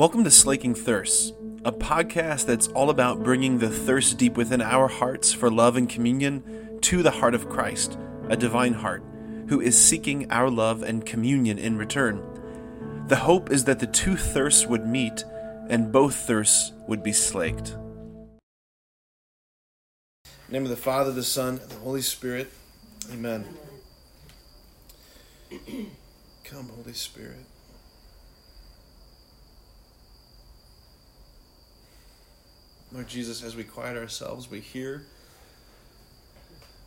Welcome to Slaking Thirsts, a podcast that's all about bringing the thirst deep within our hearts for love and communion to the heart of Christ, a divine heart, who is seeking our love and communion in return. The hope is that the two thirsts would meet and both thirsts would be slaked. name of the Father, the Son, and the Holy Spirit. Amen. Come, Holy Spirit. Lord Jesus, as we quiet ourselves, we hear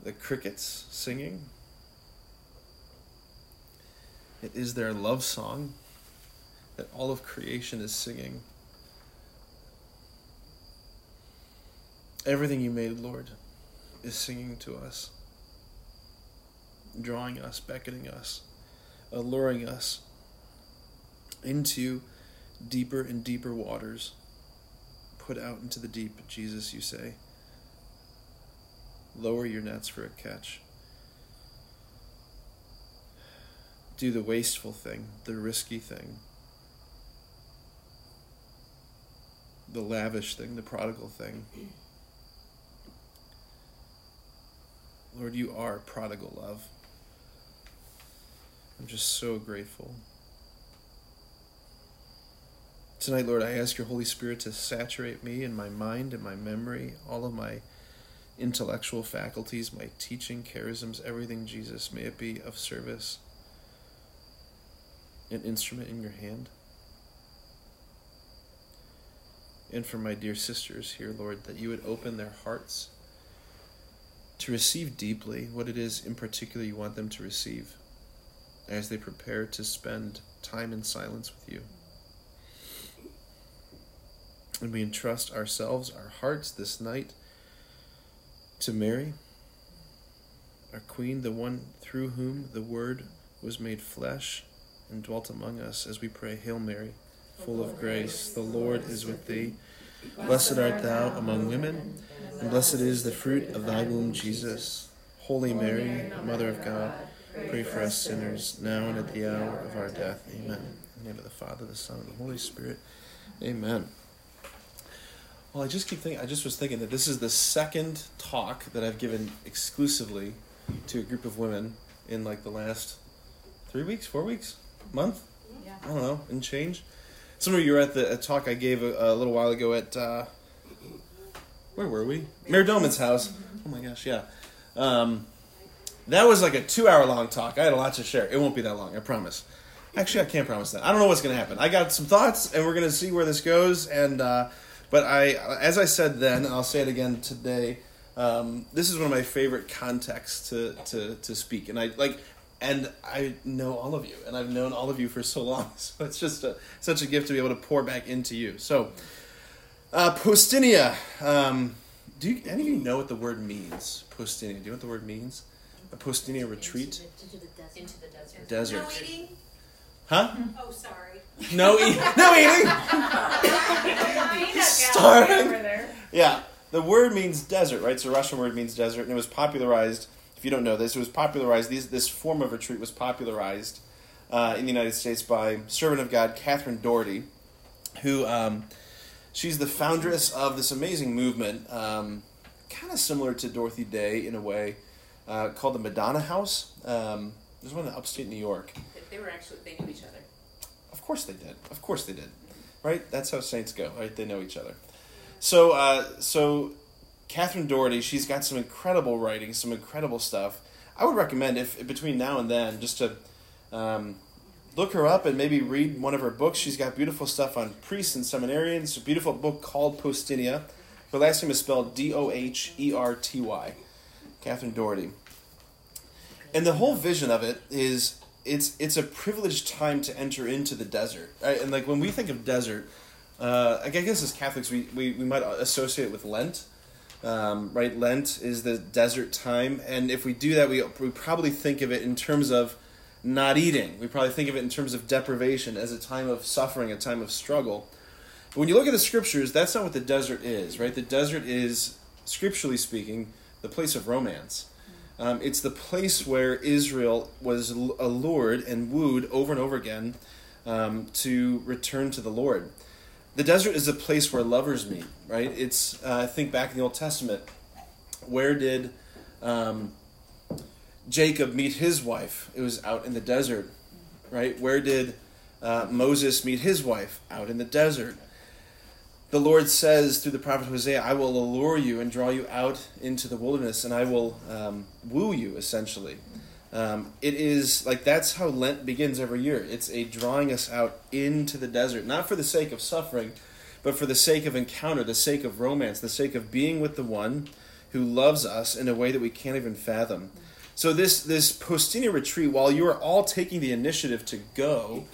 the crickets singing. It is their love song that all of creation is singing. Everything you made, Lord, is singing to us, drawing us, beckoning us, alluring us into deeper and deeper waters put out into the deep, Jesus, you say. Lower your nets for a catch. Do the wasteful thing, the risky thing, the lavish thing, the prodigal thing. Lord, you are prodigal love. I'm just so grateful. Tonight, Lord, I ask your Holy Spirit to saturate me in my mind and my memory, all of my intellectual faculties, my teaching, charisms, everything, Jesus. May it be of service, an instrument in your hand. And for my dear sisters here, Lord, that you would open their hearts to receive deeply what it is in particular you want them to receive as they prepare to spend time in silence with you. And we entrust ourselves, our hearts this night to Mary, our Queen, the one through whom the Word was made flesh and dwelt among us, as we pray, Hail Mary, full of grace, the Lord is with thee. Blessed art thou among women, and blessed is the fruit of thy womb, Jesus. Holy Mary, Mother of God, pray for us sinners, now and at the hour of our death. Amen. In the name of the Father, the Son, and the Holy Spirit. Amen. Well, I just keep thinking, I just was thinking that this is the second talk that I've given exclusively to a group of women in like the last three weeks, four weeks, month? Yeah. I don't know, and change. Some of you were at the talk I gave a, a, little while ago at, uh, where were we? Mayor Doman's house. Oh my gosh, yeah. Um, that was like a two hour long talk. I had a lot to share. It won't be that long, I promise. Actually, I can't promise that. I don't know what's going to happen. I got some thoughts, and we're going to see where this goes. And uh, but I, as I said then, and I'll say it again today. Um, this is one of my favorite contexts to, to, to speak, and I like, and I know all of you, and I've known all of you for so long. So it's just a, such a gift to be able to pour back into you. So, uh, Poustinia. Um, do you, any of you know what the word means? Poustinia. Do you know what the word means? A Poustinia retreat. Into the, into the desert. Desert. No. Huh? Oh, sorry. No eating. no eating. Starving. Yeah. The word means desert, right? So Russian word means desert, and it was popularized. If you don't know this, it was popularized. These, this form of retreat was popularized uh, in the United States by servant of God Catherine Doherty, who um, she's the foundress of this amazing movement, um, kind of similar to Dorothy Day in a way, uh, called the Madonna House. Um, there's one in upstate New York. They were actually they knew each other. Of course they did. Of course they did. Right? That's how saints go. Right? They know each other. So, uh, so Catherine Doherty, she's got some incredible writing, some incredible stuff. I would recommend if between now and then just to um, look her up and maybe read one of her books. She's got beautiful stuff on priests and seminarians. A beautiful book called Poustinia. Her last name is spelled D O H E R T Y. Catherine Doherty. And the whole vision of it is it's it's a privileged time to enter into the desert. Right? And like when we think of desert, uh, I guess as Catholics we, we, we might associate it with Lent. Um, right, Lent is the desert time, and if we do that, we we probably think of it in terms of not eating. We probably think of it in terms of deprivation as a time of suffering, a time of struggle. But when you look at the scriptures, that's not what the desert is, right? The desert is, scripturally speaking, the place of romance. Um, it's the place where Israel was allured and wooed over and over again um, to return to the Lord. the desert is a place where lovers meet, right? It's uh, think back in the Old Testament, where did um, Jacob meet his wife? It was out in the desert, right? Where did uh, Moses meet his wife? Out in the desert. The Lord says through the prophet Hosea, I will allure you and draw you out into the wilderness, and I will um, woo you, essentially. Um, it is like that's how Lent begins every year. It's a drawing us out into the desert, not for the sake of suffering, but for the sake of encounter, the sake of romance, the sake of being with the one who loves us in a way that we can't even fathom. So this this Postina retreat, while you are all taking the initiative to go,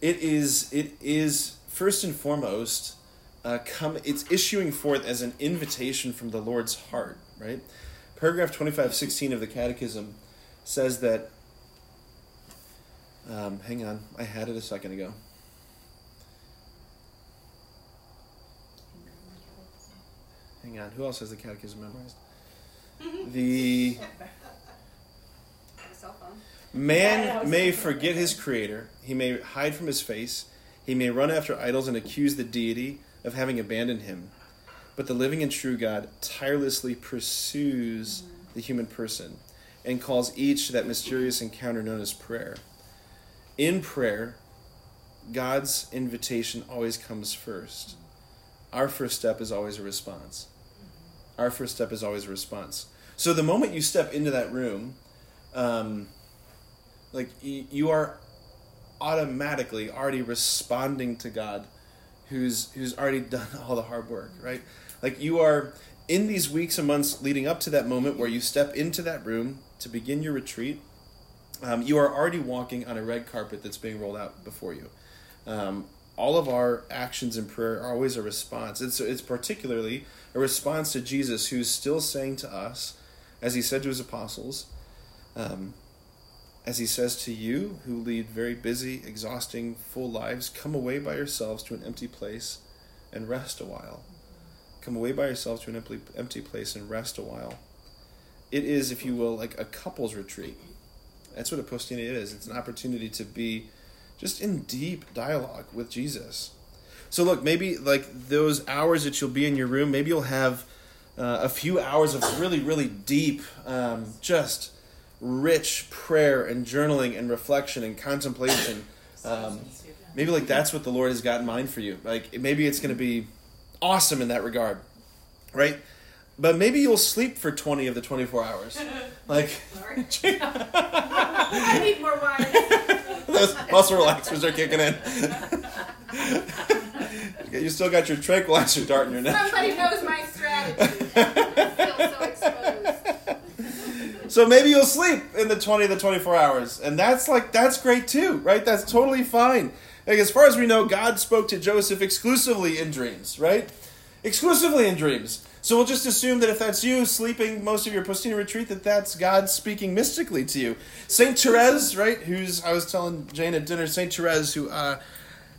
it is it is first and foremost uh, come. It's issuing forth as an invitation from the Lord's heart, right? Paragraph twenty five sixteen of the Catechism says that. Um, hang on, I had it a second ago. Hang on, who else has the Catechism memorized? the man may forget his Creator. He may hide from his face. He may run after idols and accuse the deity of having abandoned him. But the living and true God tirelessly pursues the human person and calls each to that mysterious encounter known as prayer. In prayer, God's invitation always comes first. Our first step is always a response. Our first step is always a response. So the moment you step into that room, um, like you are automatically already responding to God, who's who's already done all the hard work, right? Like you are in these weeks and months leading up to that moment where you step into that room to begin your retreat, um, you are already walking on a red carpet that's being rolled out before you. Um, all of our actions in prayer are always a response. It's, it's particularly a response to Jesus, who's still saying to us, as he said to his apostles, um, as he says to you who lead very busy, exhausting, full lives, come away by yourselves to an empty place and rest a while. Come away by yourselves to an empty, empty place and rest a while. It is, if you will, like a couple's retreat. That's what a postina is. It's an opportunity to be just in deep dialogue with Jesus. So look, maybe like those hours that you'll be in your room, maybe you'll have uh, a few hours of really, really deep, um, just rich prayer and journaling and reflection and contemplation. Um, maybe like that's what the Lord has got in mind for you. Like maybe it's going to be awesome in that regard, right? But maybe you'll sleep for twenty of the twenty-four hours. Like I need more wine. those muscle relaxers are kicking in. you still got your tranquilizer dart in your neck. Somebody knows my strategy. I feel so exposed. So maybe you'll sleep in the 20 to 24 hours. And that's like, that's great too, right? That's totally fine. Like, as far as we know, God spoke to Joseph exclusively in dreams, right? Exclusively in dreams. So we'll just assume that if that's you sleeping most of your postina retreat, that that's God speaking mystically to you. Saint Therese, right? Who's I was telling Jane at dinner, Saint Therese, who, uh,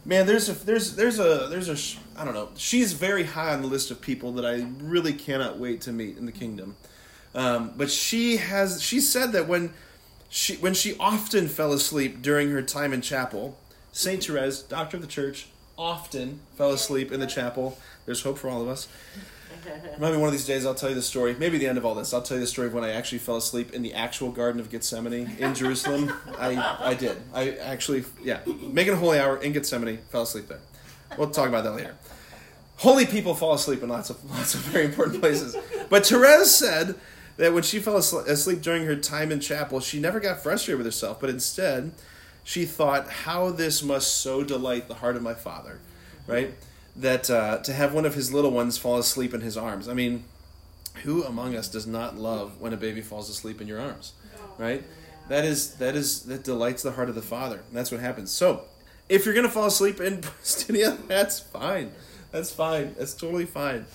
man, there's a there's there's a there's a I don't know. She's very high on the list of people that I really cannot wait to meet in the kingdom. Um, but she has she said that when she when she often fell asleep during her time in chapel, Saint Therese, doctor of the church, often fell asleep in the chapel. There's hope for all of us. Maybe one of these days I'll tell you the story. Maybe the end of all this, I'll tell you the story of when I actually fell asleep in the actual Garden of Gethsemane in Jerusalem. I I did. I actually yeah, making a holy hour in Gethsemane, fell asleep there. We'll talk about that later. Holy people fall asleep in lots of lots of very important places. But Therese said that when she fell asleep during her time in chapel, she never got frustrated with herself, but instead she thought, "How this must so delight the heart of my Father," right? That uh, to have one of his little ones fall asleep in his arms. I mean, who among us does not love when a baby falls asleep in your arms, right? That is that is that delights the heart of the Father. And that's what happens. So, if you're gonna fall asleep in Poustinia, that's fine. That's fine. That's totally fine.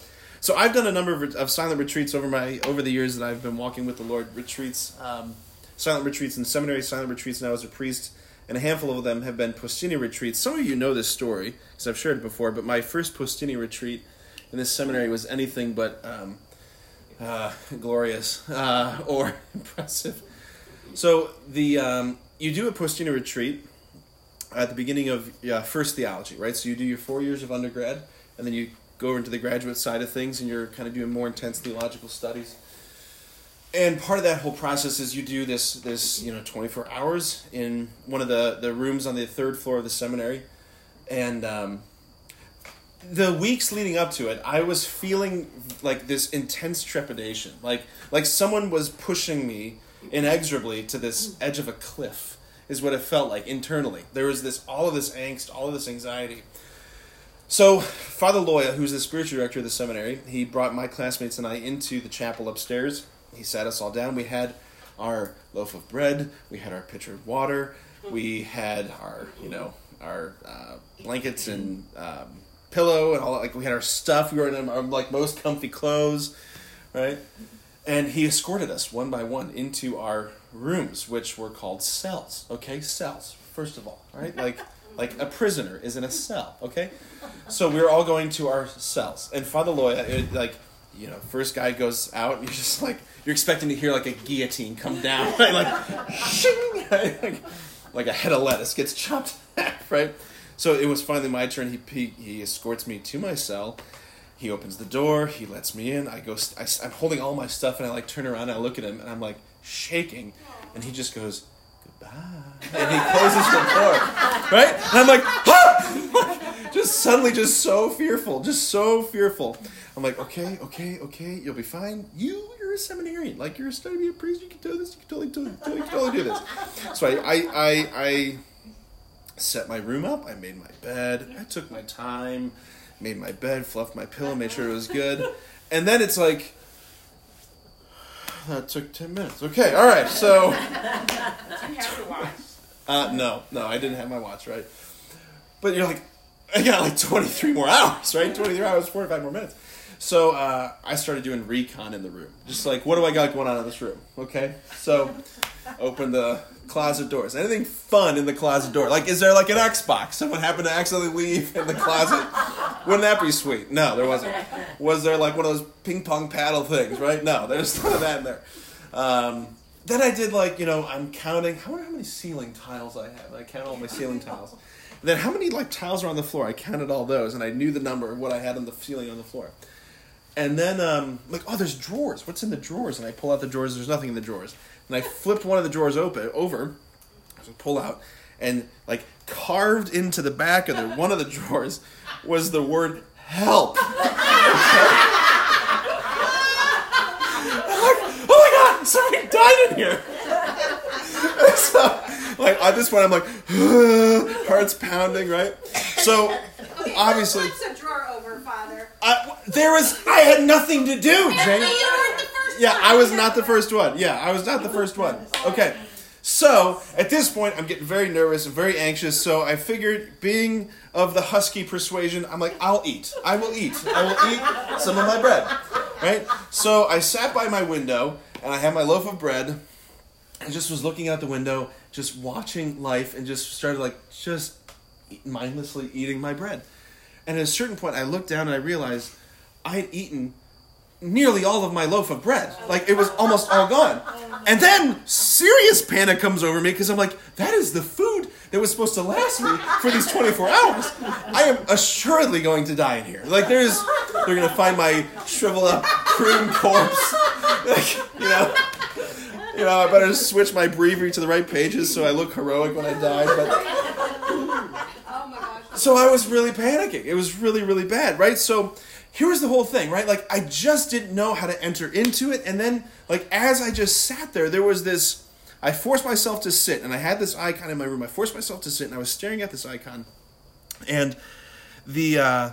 So I've done a number of, of silent retreats over my over the years that I've been walking with the Lord. Retreats, um, silent retreats in seminary, silent retreats now as a priest, and a handful of them have been Postini retreats. Some of you know this story because I've shared it before. But my first Postini retreat in this seminary was anything but um, uh, glorious uh, or impressive. So the um, you do a Postini retreat at the beginning of yeah, first theology, right? So you do your four years of undergrad, and then you go over into the graduate side of things, and you're kind of doing more intense theological studies. And part of that whole process is you do this this you know 24 hours in one of the the rooms on the third floor of the seminary, and um, the weeks leading up to it, I was feeling like this intense trepidation, like like someone was pushing me inexorably to this edge of a cliff. Is what it felt like internally. There was this all of this angst, all of this anxiety. So Father Loya, who's the spiritual director of the seminary, he brought my classmates and I into the chapel upstairs. He sat us all down. We had our loaf of bread. We had our pitcher of water. We had our you know our uh, blankets and um, pillow and all that. Like we had our stuff. We were in our like most comfy clothes, right? And he escorted us one by one into our rooms, which were called cells. Okay, cells. First of all, right? Like like a prisoner is in a cell. Okay, so we're all going to our cells, and Father Loya, like you know, first guy goes out, you're just like you're expecting to hear like a guillotine come down, right? Like, shing, like like a head of lettuce gets chopped right? So it was finally my turn. He, he he escorts me to my cell. He opens the door. He lets me in. I go. I, am holding all my stuff, and I like turn around. and I look at him, and I'm like shaking, and he just goes and he closes the door, right? And I'm like, ah! just suddenly, just so fearful, just so fearful. I'm like, okay, okay, okay, you'll be fine. You, you're a seminarian, like you're studying to be a priest. You can do this. You can totally, totally, totally, totally do this. So I, I, I, I set my room up. I made my bed. I took my time, made my bed, fluffed my pillow, made sure it was good. And then it's like, that took 10 minutes. Okay, all right, so. Do you have your watch? Uh, no, no, I didn't have my watch, right? But you're like, I got like 23 more hours, right? 23 hours, 45 more minutes. So uh, I started doing recon in the room. Just like, what do I got going on in this room? Okay, so open the closet doors. Anything fun in the closet door? Like, is there like an Xbox? Someone happened to accidentally leave in the closet. Wouldn't that be sweet? No, there wasn't. Was there like one of those ping pong paddle things? Right? No, there's none of that in there. Um, then I did like you know I'm counting. I wonder how many ceiling tiles I have. I count all my ceiling tiles. And then how many like tiles are on the floor? I counted all those, and I knew the number of what I had on the ceiling on the floor. And then um, like oh, there's drawers. What's in the drawers? And I pull out the drawers. There's nothing in the drawers. And I flipped one of the drawers open over, pull out, and like carved into the back of the one of the drawers was the word help. Like, oh my god, somebody died in here. so, like at this point, I'm like, heart's pounding, right? So, obviously, What's a drawer over, Father? I, there was I had nothing to do, You weren't the first Yeah. I was not the first one. Yeah, I was not the first one. Okay. So, at this point, I'm getting very nervous and very anxious. So, I figured, being of the husky persuasion, I'm like, I'll eat. I will eat. I will eat some of my bread. Right? So, I sat by my window and I had my loaf of bread and just was looking out the window, just watching life, and just started like just mindlessly eating my bread. And at a certain point, I looked down and I realized I had eaten nearly all of my loaf of bread. Like it was almost all gone. And then serious panic comes over me because I'm like, that is the food that was supposed to last me for these 24 hours. I am assuredly going to die in here. Like there's, they're gonna find my shriveled up, prune corpse. Like, you know. You know, I better switch my breviary to the right pages so I look heroic when I die. But. So I was really panicking. It was really, really bad, right? So here was the whole thing, right? Like I just didn't know how to enter into it, and then like as I just sat there, there was this. I forced myself to sit, and I had this icon in my room. I forced myself to sit, and I was staring at this icon, and the uh,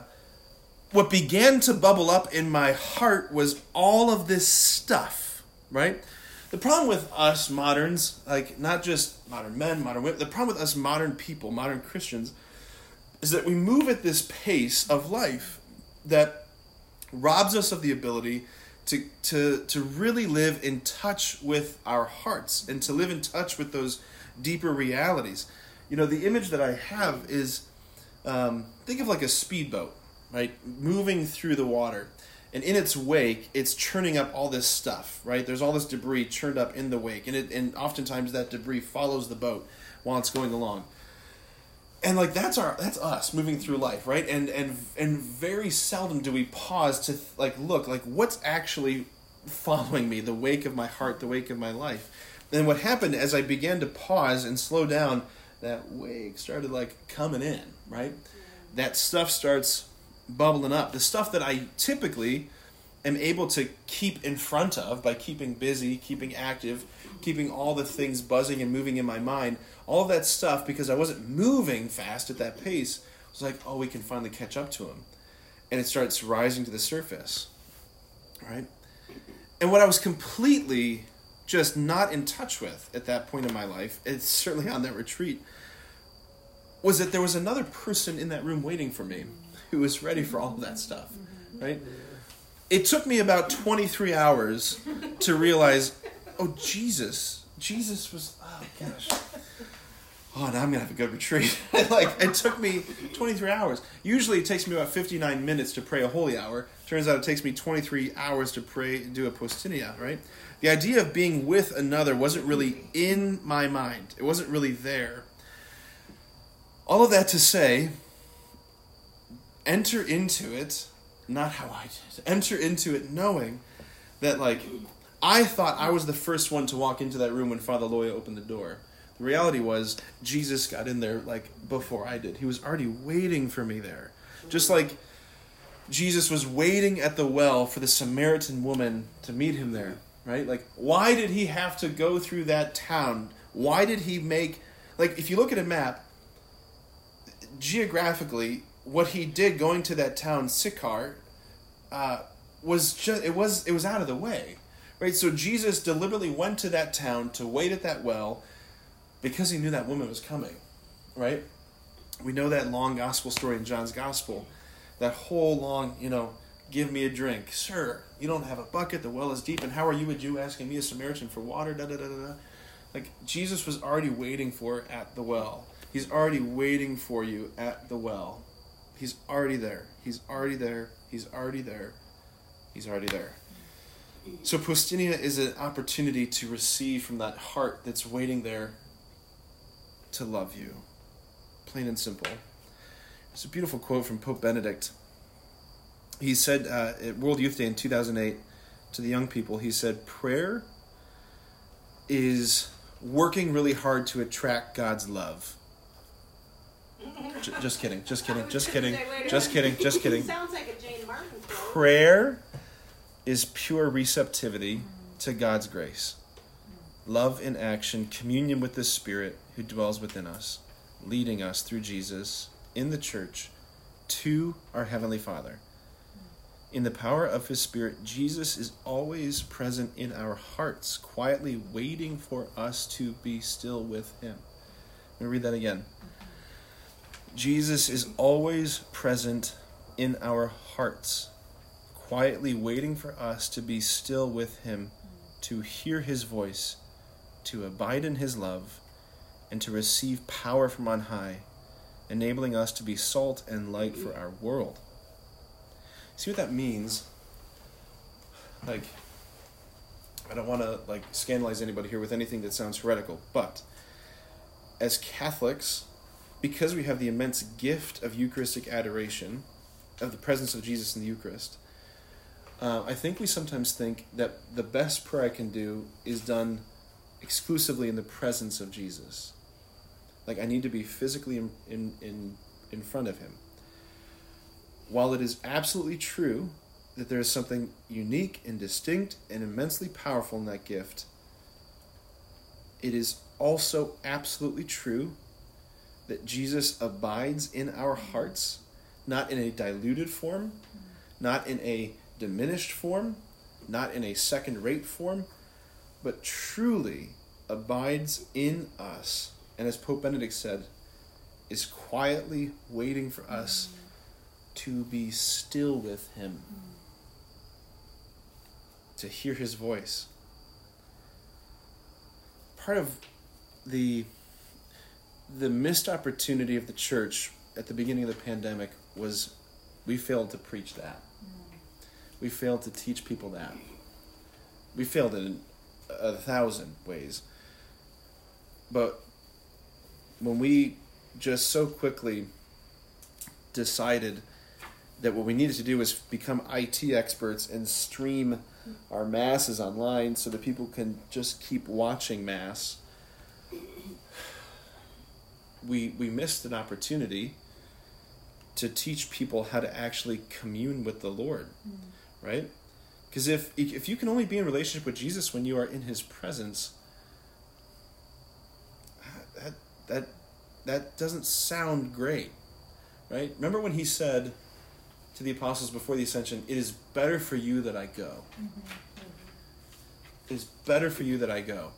what began to bubble up in my heart was all of this stuff, right? The problem with us moderns, like not just modern men, modern women, the problem with us modern people, modern Christians, is that we move at this pace of life that robs us of the ability to, to, to really live in touch with our hearts and to live in touch with those deeper realities. You know, the image that I have is um, think of like a speedboat, right? Moving through the water. And in its wake, it's churning up all this stuff, right? There's all this debris churned up in the wake. And, it, and oftentimes that debris follows the boat while it's going along. And like that's our that's us moving through life right? And and and very seldom do we pause to like look like what's actually following me the wake of my heart the wake of my life? And what happened as i began to pause and slow down that wake started like coming in right? That stuff starts bubbling up. The stuff that i typically am able to keep in front of by keeping busy keeping active keeping all the things buzzing and moving in my mind all of that stuff because I wasn't moving fast at that pace was like, oh, we can finally catch up to him. And it starts rising to the surface. Right? And what I was completely just not in touch with at that point in my life, it's certainly on that retreat, was that there was another person in that room waiting for me who was ready for all of that stuff. Right? It took me about 23 hours to realize, oh, Jesus. Jesus was, oh gosh oh, now I'm gonna have a good retreat. like it took me 23 hours. Usually it takes me about 59 minutes to pray a holy hour. Turns out it takes me 23 hours to pray do a poustinia. Right? The idea of being with another wasn't really in my mind. It wasn't really there. All of that to say, enter into it. Not how I did. Enter into it knowing that like I thought I was the first one to walk into that room when Father Loya opened the door the reality was, Jesus got in there like before I did. He was already waiting for me there. Just like Jesus was waiting at the well for the Samaritan woman to meet him there, right? Like, why did he have to go through that town? Why did he make, like, if you look at a map, geographically, what he did going to that town, Sychar, uh, was just, it was, it was out of the way, right? So Jesus deliberately went to that town to wait at that well because he knew that woman was coming, right? We know that long gospel story in John's gospel. That whole long, you know, give me a drink. Sir, you don't have a bucket, the well is deep, and how are you a Jew asking me a Samaritan for water? Da da da da. Like Jesus was already waiting for at the well. He's already waiting for you at the well. He's already there. He's already there. He's already there. He's already there. So Poustinia is an opportunity to receive from that heart that's waiting there to love you. Plain and simple. It's a beautiful quote from Pope Benedict. He said uh, at World Youth Day in 2008 to the young people, he said, Prayer is working really hard to attract God's love. J- just kidding, just kidding, just kidding, just kidding, just kidding. Sounds like a Jane Martin. Prayer is pure receptivity to God's grace. Love in action, communion with the Spirit, who dwells within us, leading us through Jesus in the church to our Heavenly Father. In the power of His Spirit, Jesus is always present in our hearts, quietly waiting for us to be still with Him. Let me read that again. Jesus is always present in our hearts, quietly waiting for us to be still with Him, to hear His voice, to abide in His love and to receive power from on high, enabling us to be salt and light for our world. See what that means? Like, I don't want to like scandalize anybody here with anything that sounds heretical, but as Catholics, because we have the immense gift of Eucharistic adoration, of the presence of Jesus in the Eucharist, uh, I think we sometimes think that the best prayer I can do is done exclusively in the presence of Jesus. Like I need to be physically in, in, in, in front of him. While it is absolutely true that there is something unique and distinct and immensely powerful in that gift, it is also absolutely true that Jesus abides in our hearts, not in a diluted form, not in a diminished form, not in a second rate form, but truly abides in us and as Pope Benedict said, is quietly waiting for us to be still with Him, to hear His voice. Part of the the missed opportunity of the church at the beginning of the pandemic was we failed to preach that. We failed to teach people that. We failed in a thousand ways. But when we just so quickly decided that what we needed to do was become IT experts and stream our masses online so that people can just keep watching mass. We we missed an opportunity to teach people how to actually commune with the Lord, mm. Right? Because if if you can only be in relationship with Jesus when you are in His presence, that that that doesn't sound great, right? Remember when He said to the apostles before the ascension, "It is better for you that I go." Mm-hmm. It is better for you that I go.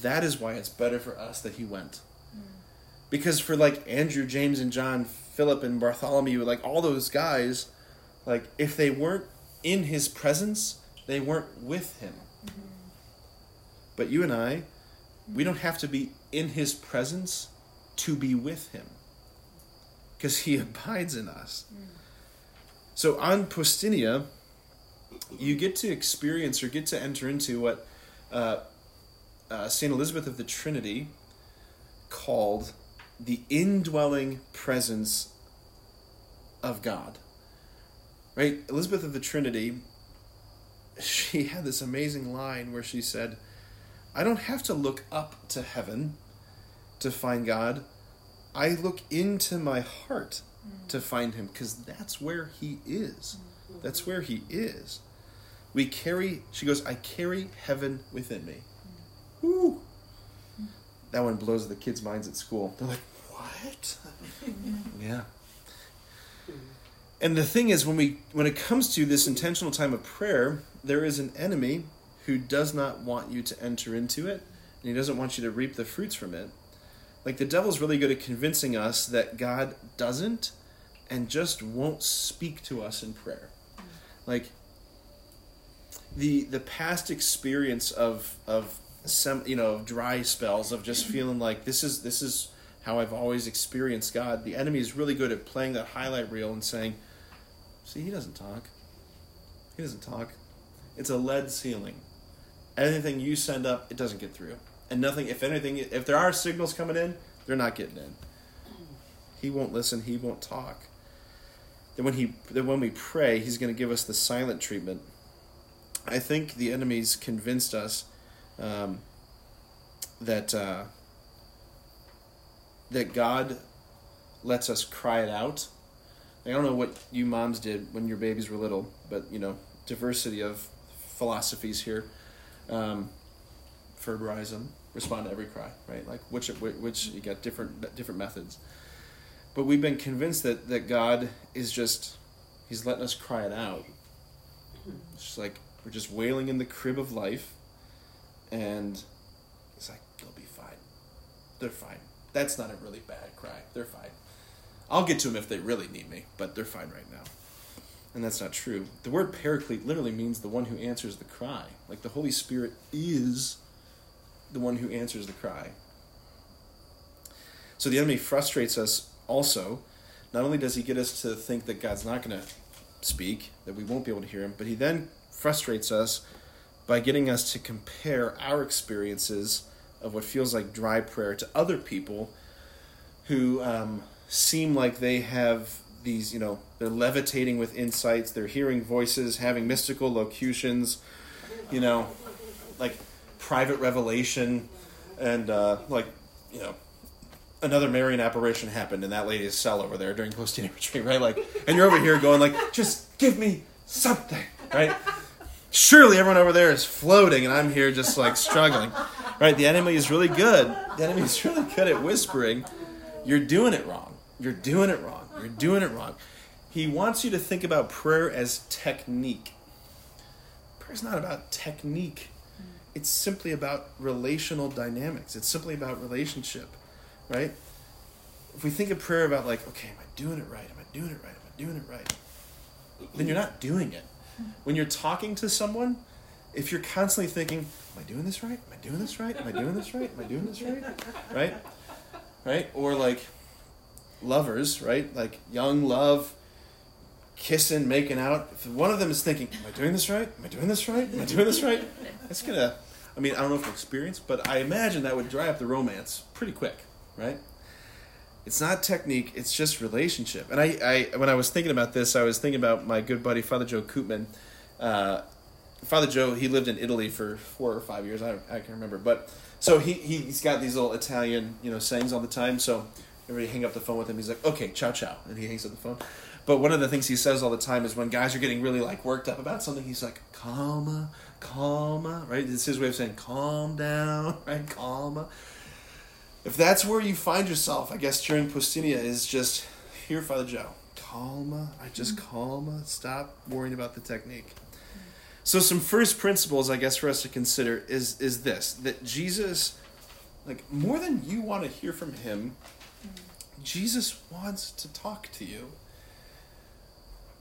That is why it's better for us that He went. Mm. Because for like Andrew, James, and John, Philip, and Bartholomew, like all those guys, like if they weren't in his presence, they weren't with him. But you and I, we don't have to be in his presence to be with him because he abides in us. So on Poustinia, you get to experience or get to enter into what uh, uh, St. Elizabeth of the Trinity called the indwelling presence of God. Right? Elizabeth of the Trinity, she had this amazing line where she said, I don't have to look up to heaven to find God. I look into my heart mm. to find him because that's where he is. Mm-hmm. That's where he is. We carry, she goes, I carry heaven within me. Mm. Woo! Mm. That one blows the kids' minds at school. They're like, what? yeah. And the thing is, when we when it comes to this intentional time of prayer, there is an enemy who does not want you to enter into it, and he doesn't want you to reap the fruits from it. Like the devil's really good at convincing us that God doesn't and just won't speak to us in prayer. Like the the past experience of of some you know dry spells of just feeling like this is this is how I've always experienced God. The enemy is really good at playing that highlight reel and saying, "See, he doesn't talk. He doesn't talk. It's a lead ceiling. Anything you send up, it doesn't get through. And nothing. If anything, if there are signals coming in, they're not getting in. He won't listen. He won't talk. Then when he then when we pray, he's going to give us the silent treatment. I think the enemy's convinced us um, that uh, that God lets us cry it out. I don't know what you moms did when your babies were little, but you know, diversity of philosophies here. Um, verbalize them, respond to every cry, right? Like which which you got different different methods. But we've been convinced that that God is just He's letting us cry it out. It's just like we're just wailing in the crib of life, and He's like, "They'll be fine. They're fine. That's not a really bad cry. They're fine. I'll get to them if they really need me, but they're fine right now." And that's not true. The word paraclete literally means the one who answers the cry. Like the Holy Spirit is the one who answers the cry. So the enemy frustrates us also. Not only does he get us to think that God's not going to speak, that we won't be able to hear him, but he then frustrates us by getting us to compare our experiences of what feels like dry prayer to other people who um, seem like they have these, you know, they're levitating with insights, they're hearing voices, having mystical locutions, you know, like private revelation, and uh, like, you know, another Marian apparition happened in that lady's cell over there during Poustinia retreat, right? Like, and you're over here going like, just give me something, right? Surely everyone over there is floating, and I'm here just like struggling, right? The enemy is really good. The enemy is really good at whispering. You're doing it wrong. You're doing it wrong. You're doing it wrong. He wants you to think about prayer as technique. Prayer's not about technique. It's simply about relational dynamics. It's simply about relationship, right? If we think of prayer about like, okay, am I doing it right? Am I doing it right? Am I doing it right? Then you're not doing it. When you're talking to someone, if you're constantly thinking, am I doing this right? Am I doing this right? Am I doing this right? Am I doing this right? Right? Right? Or like lovers, right? Like young love, kissing, making out. If one of them is thinking, "Am I doing this right? Am I doing this right? Am I doing this right?" That's gonna. I mean, I don't know from experience, but I imagine that would dry up the romance pretty quick, right? It's not technique, it's just relationship. And I, I when I was thinking about this, I was thinking about my good buddy Father Joe Koopman. Uh, Father Joe, he lived in Italy for four or five years. I, I can remember, but so he he's got these little Italian you know sayings all the time. So everybody hang up the phone with him. He's like, "Okay, ciao ciao," and he hangs up the phone. But one of the things he says all the time is when guys are getting really like worked up about something, he's like, "Calma, calma," right? It's his way of saying, "Calm down," right? Calma. If that's where you find yourself, I guess during Poustinia is just here, Father Joe. Calma. I just mm-hmm. calma. Stop worrying about the technique. So some first principles I guess for us to consider is is this that Jesus like more than you want to hear from him, Jesus wants to talk to you.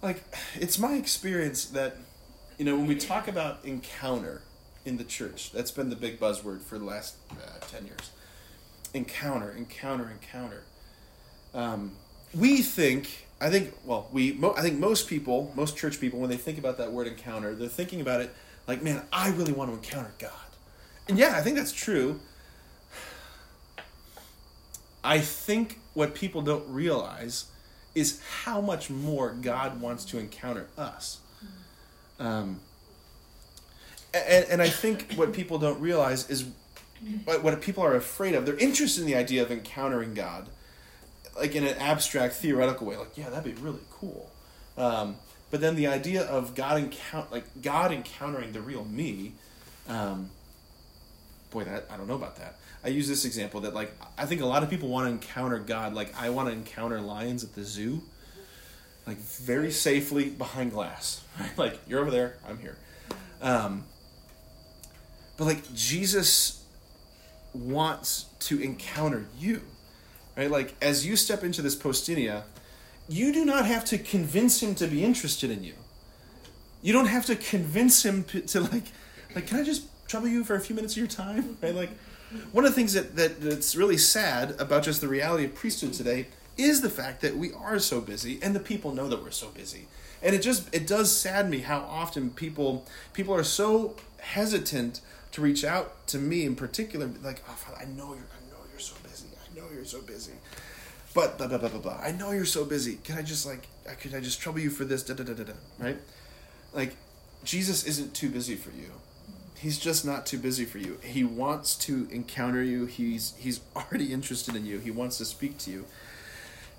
Like it's my experience that you know when we talk about encounter in the church, that's been the big buzzword for the last uh, 10 years. Encounter, encounter, encounter. Um, we think I think, well, we, mo- I think most people, most church people, when they think about that word encounter, they're thinking about it like, man, I really want to encounter God. And yeah, I think that's true. I think what people don't realize is how much more God wants to encounter us. Um, and, and I think what people don't realize is what, what people are afraid of. They're interested in the idea of encountering God like in an abstract theoretical way like yeah that'd be really cool um, but then the idea of god encounter like god encountering the real me um, boy that i don't know about that i use this example that like i think a lot of people want to encounter god like i want to encounter lions at the zoo like very safely behind glass right like you're over there i'm here um, but like jesus wants to encounter you right? Like as you step into this poustinia, you do not have to convince him to be interested in you. You don't have to convince him to, like, like, can I just trouble you for a few minutes of your time, right? Like, one of the things that, that that's really sad about just the reality of priesthood today is the fact that we are so busy, and the people know that we're so busy, and it just it does sadden me how often people people are so hesitant to reach out to me in particular, like, oh, Father, I know you're I know you're so busy. I know you're so busy. But blah blah blah blah blah. I know you're so busy. Can I just like could I just trouble you for this? Da da da da da. Right? Like Jesus isn't too busy for you. He's just not too busy for you. He wants to encounter you. He's he's already interested in you. He wants to speak to you.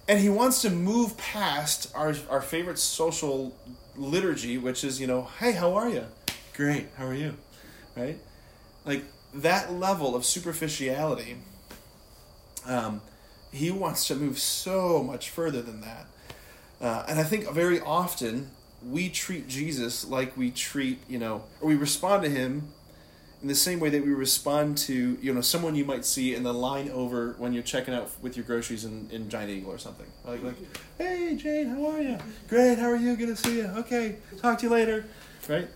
And he wants to move past our our favorite social liturgy, which is, you know, hey, how are you? Great, how are you? Right? Like that level of superficiality um, he wants to move so much further than that. Uh, and I think very often we treat Jesus like we treat, you know, or we respond to him in the same way that we respond to, you know, someone you might see in the line over when you're checking out with your groceries in, in Giant Eagle or something. Like, like, hey, Jane, how are you? Great, how are you? Good to see you. Okay, talk to you later. Right?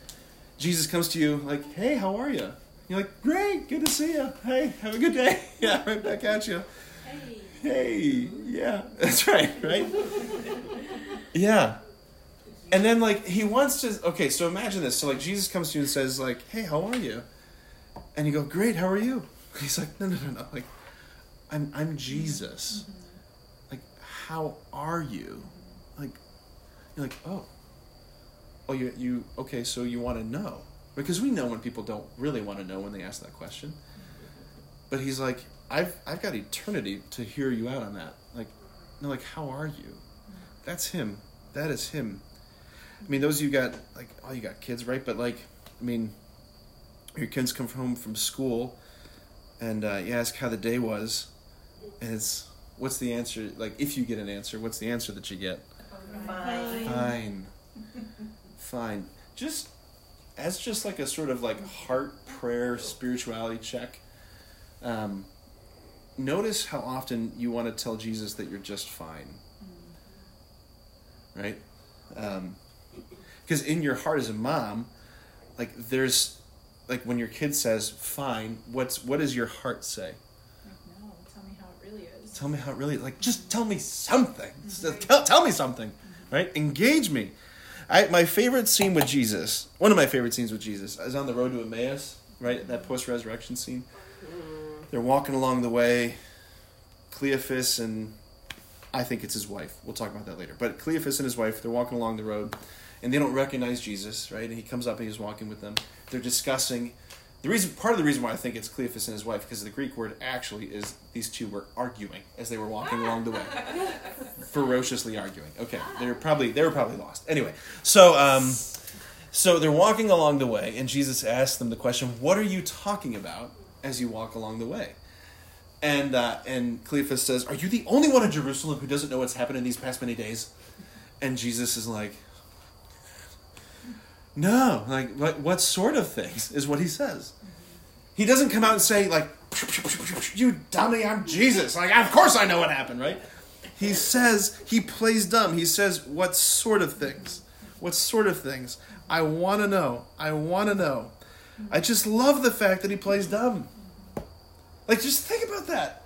Jesus comes to you like, hey, how are you? You're like, great, good to see you. Hey, have a good day. yeah, right back at you. Hey. Hey, yeah, that's right, right? yeah. And then, like, he wants to, okay, so imagine this. So, like, Jesus comes to you and says, like, hey, how are you? And you go, great, how are you? He's like, no, no, no, no. Like, I'm, I'm Jesus. Like, how are you? Like, you're like, oh. Oh, you, you, okay, so you want to know because we know when people don't really want to know when they ask that question. But he's like, I've I've got eternity to hear you out on that. Like, no, like how are you? That's him. That is him. I mean, those of you got like, oh, you got kids, right? But like, I mean, your kids come home from school, and uh, you ask how the day was, and it's what's the answer? Like, if you get an answer, what's the answer that you get? Fine. Fine. Fine. Just as just like a sort of like heart prayer spirituality check. Um, notice how often you want to tell Jesus that you're just fine. Right? Because in your heart as a mom, like there's like when your kid says fine, what's what does your heart say? no, tell me how it really is. Tell me how it really like just tell me something. Mm-hmm. Tell, tell me something. Mm-hmm. Right? Engage me. I, my favorite scene with Jesus, one of my favorite scenes with Jesus, is on the road to Emmaus, right? That post resurrection scene. They're walking along the way. Cleophas and I think it's his wife. We'll talk about that later. But Cleophas and his wife, they're walking along the road, and they don't recognize Jesus, right? And he comes up and he's walking with them. They're discussing the reason. Part of the reason why I think it's Cleophas and his wife, because the Greek word actually is these two were arguing as they were walking along the way, ferociously arguing. Okay, they're probably they were probably lost. Anyway, so um, so they're walking along the way, and Jesus asks them the question, "What are you talking about as you walk along the way?" And uh, and Cleophas says, "Are you the only one in Jerusalem who doesn't know what's happened in these past many days?" And Jesus is like, "No, like what, what sort of things?" Is what he says. He doesn't come out and say like, "You dummy, I'm Jesus." Like, of course I know what happened, right? He says he plays dumb. He says, "What sort of things? What sort of things?" I want to know. I want to know. I just love the fact that he plays dumb. Like, just think about that.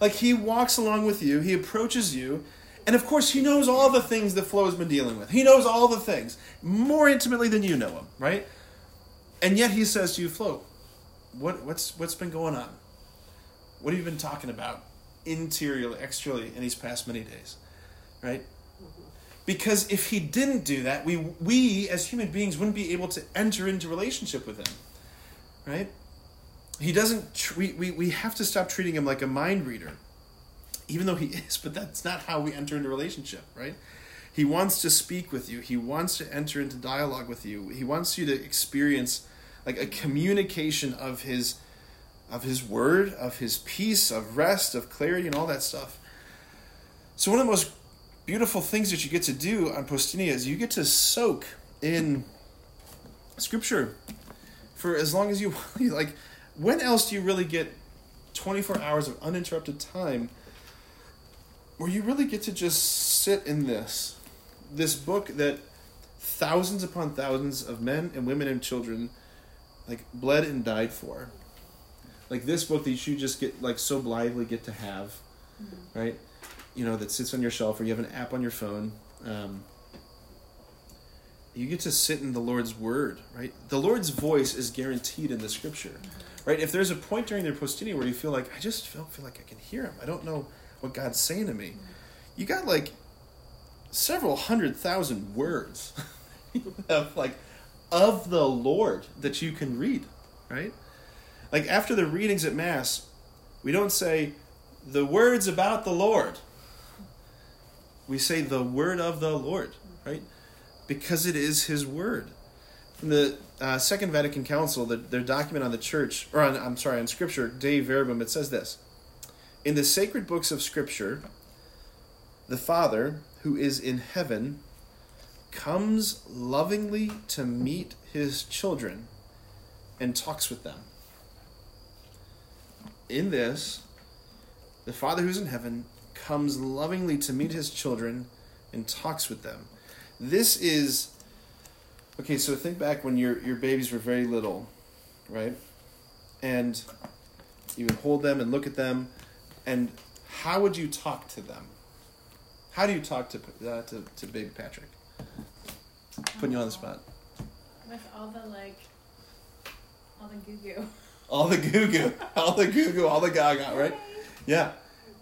Like, he walks along with you, he approaches you, and of course, he knows all the things that Flo has been dealing with. He knows all the things more intimately than you know him, right? And yet, he says to you, Flo, what, what's, what's been going on? What have you been talking about interiorly, exteriorly in these past many days, right? Because if he didn't do that, we, we as human beings wouldn't be able to enter into relationship with him, right? He doesn't. We, we we have to stop treating him like a mind reader, even though he is. But that's not how we enter into relationship, right? He wants to speak with you. He wants to enter into dialogue with you. He wants you to experience like a communication of his of his word, of his peace, of rest, of clarity, and all that stuff. So one of the most beautiful things that you get to do on Poustinia is you get to soak in scripture for as long as you like when else do you really get 24 hours of uninterrupted time where you really get to just sit in this this book that thousands upon thousands of men and women and children like bled and died for. Like this book that you just get like so blithely get to have mm-hmm. right? You know that sits on your shelf or you have an app on your phone um, you get to sit in the lord's word right? The lord's voice is guaranteed in the scripture right? If there's a point during their poustinia where you feel like i just don't feel like i can hear him. I don't know what god's saying to me you got like several hundred thousand words of like of the lord that you can read right like after the readings at mass we don't say the words about the lord we say the word of the Lord, right? Because it is His word. From the uh, Second Vatican Council, the, their document on the church, or on, I'm sorry, on Scripture, Dei Verbum, it says this In the sacred books of Scripture, the Father, who is in heaven, comes lovingly to meet his children and talks with them. In this, the Father who's in heaven comes lovingly to meet his children and talks with them. This is okay, so think back when your your babies were very little, right? And you would hold them and look at them and how would you talk to them? How do you talk to uh, to, to baby Patrick? Putting you on the spot. With all the like all the goo goo. All the goo goo. all the goo goo, all the gaga, right? Yeah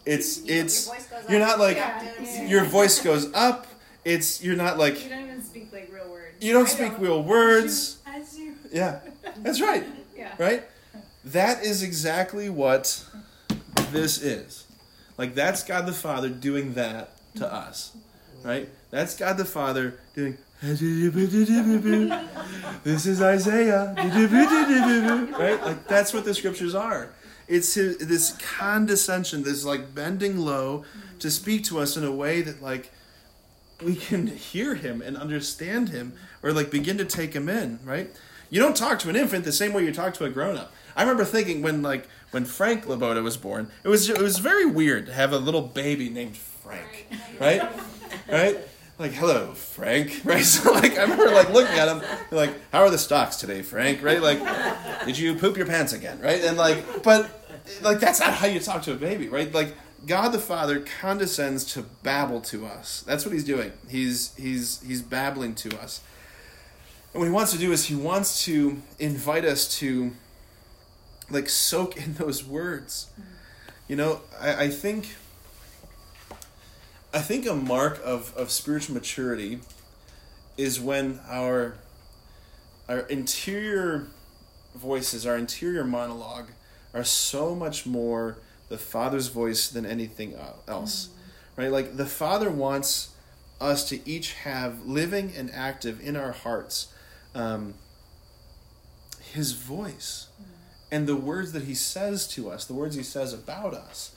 it's it's you're not like yeah. your voice goes up. It's you're not like you don't even speak like real words. You don't I speak don't. real words. As you, as you. Yeah, that's right. yeah. Right. That is exactly what this is. Like that's God the Father doing that to us, right? That's God the Father doing. this is Isaiah, right? Like that's what the scriptures are. It's his, this condescension, this like bending low to speak to us in a way that like we can hear him and understand him or like begin to take him in, right? You don't talk to an infant the same way you talk to a grown up. I remember thinking when like when Frank Laboda was born, it was it was very weird to have a little baby named Frank, right? Right? Like, hello, Frank, right? So like I remember like looking at him, like, how are the stocks today, Frank? Right? Like, did you poop your pants again? Right? And like, but like that's not how you talk to a baby, right? Like God the Father condescends to babble to us. That's what he's doing. He's he's he's babbling to us. And what he wants to do is he wants to invite us to like soak in those words. You know, I, I think I think a mark of, of spiritual maturity is when our our interior voices, our interior monologue, are so much more the Father's voice than anything else. Mm-hmm. Right? Like the Father wants us to each have living and active in our hearts um, His voice mm-hmm. And the words that He says to us, the words He says about us.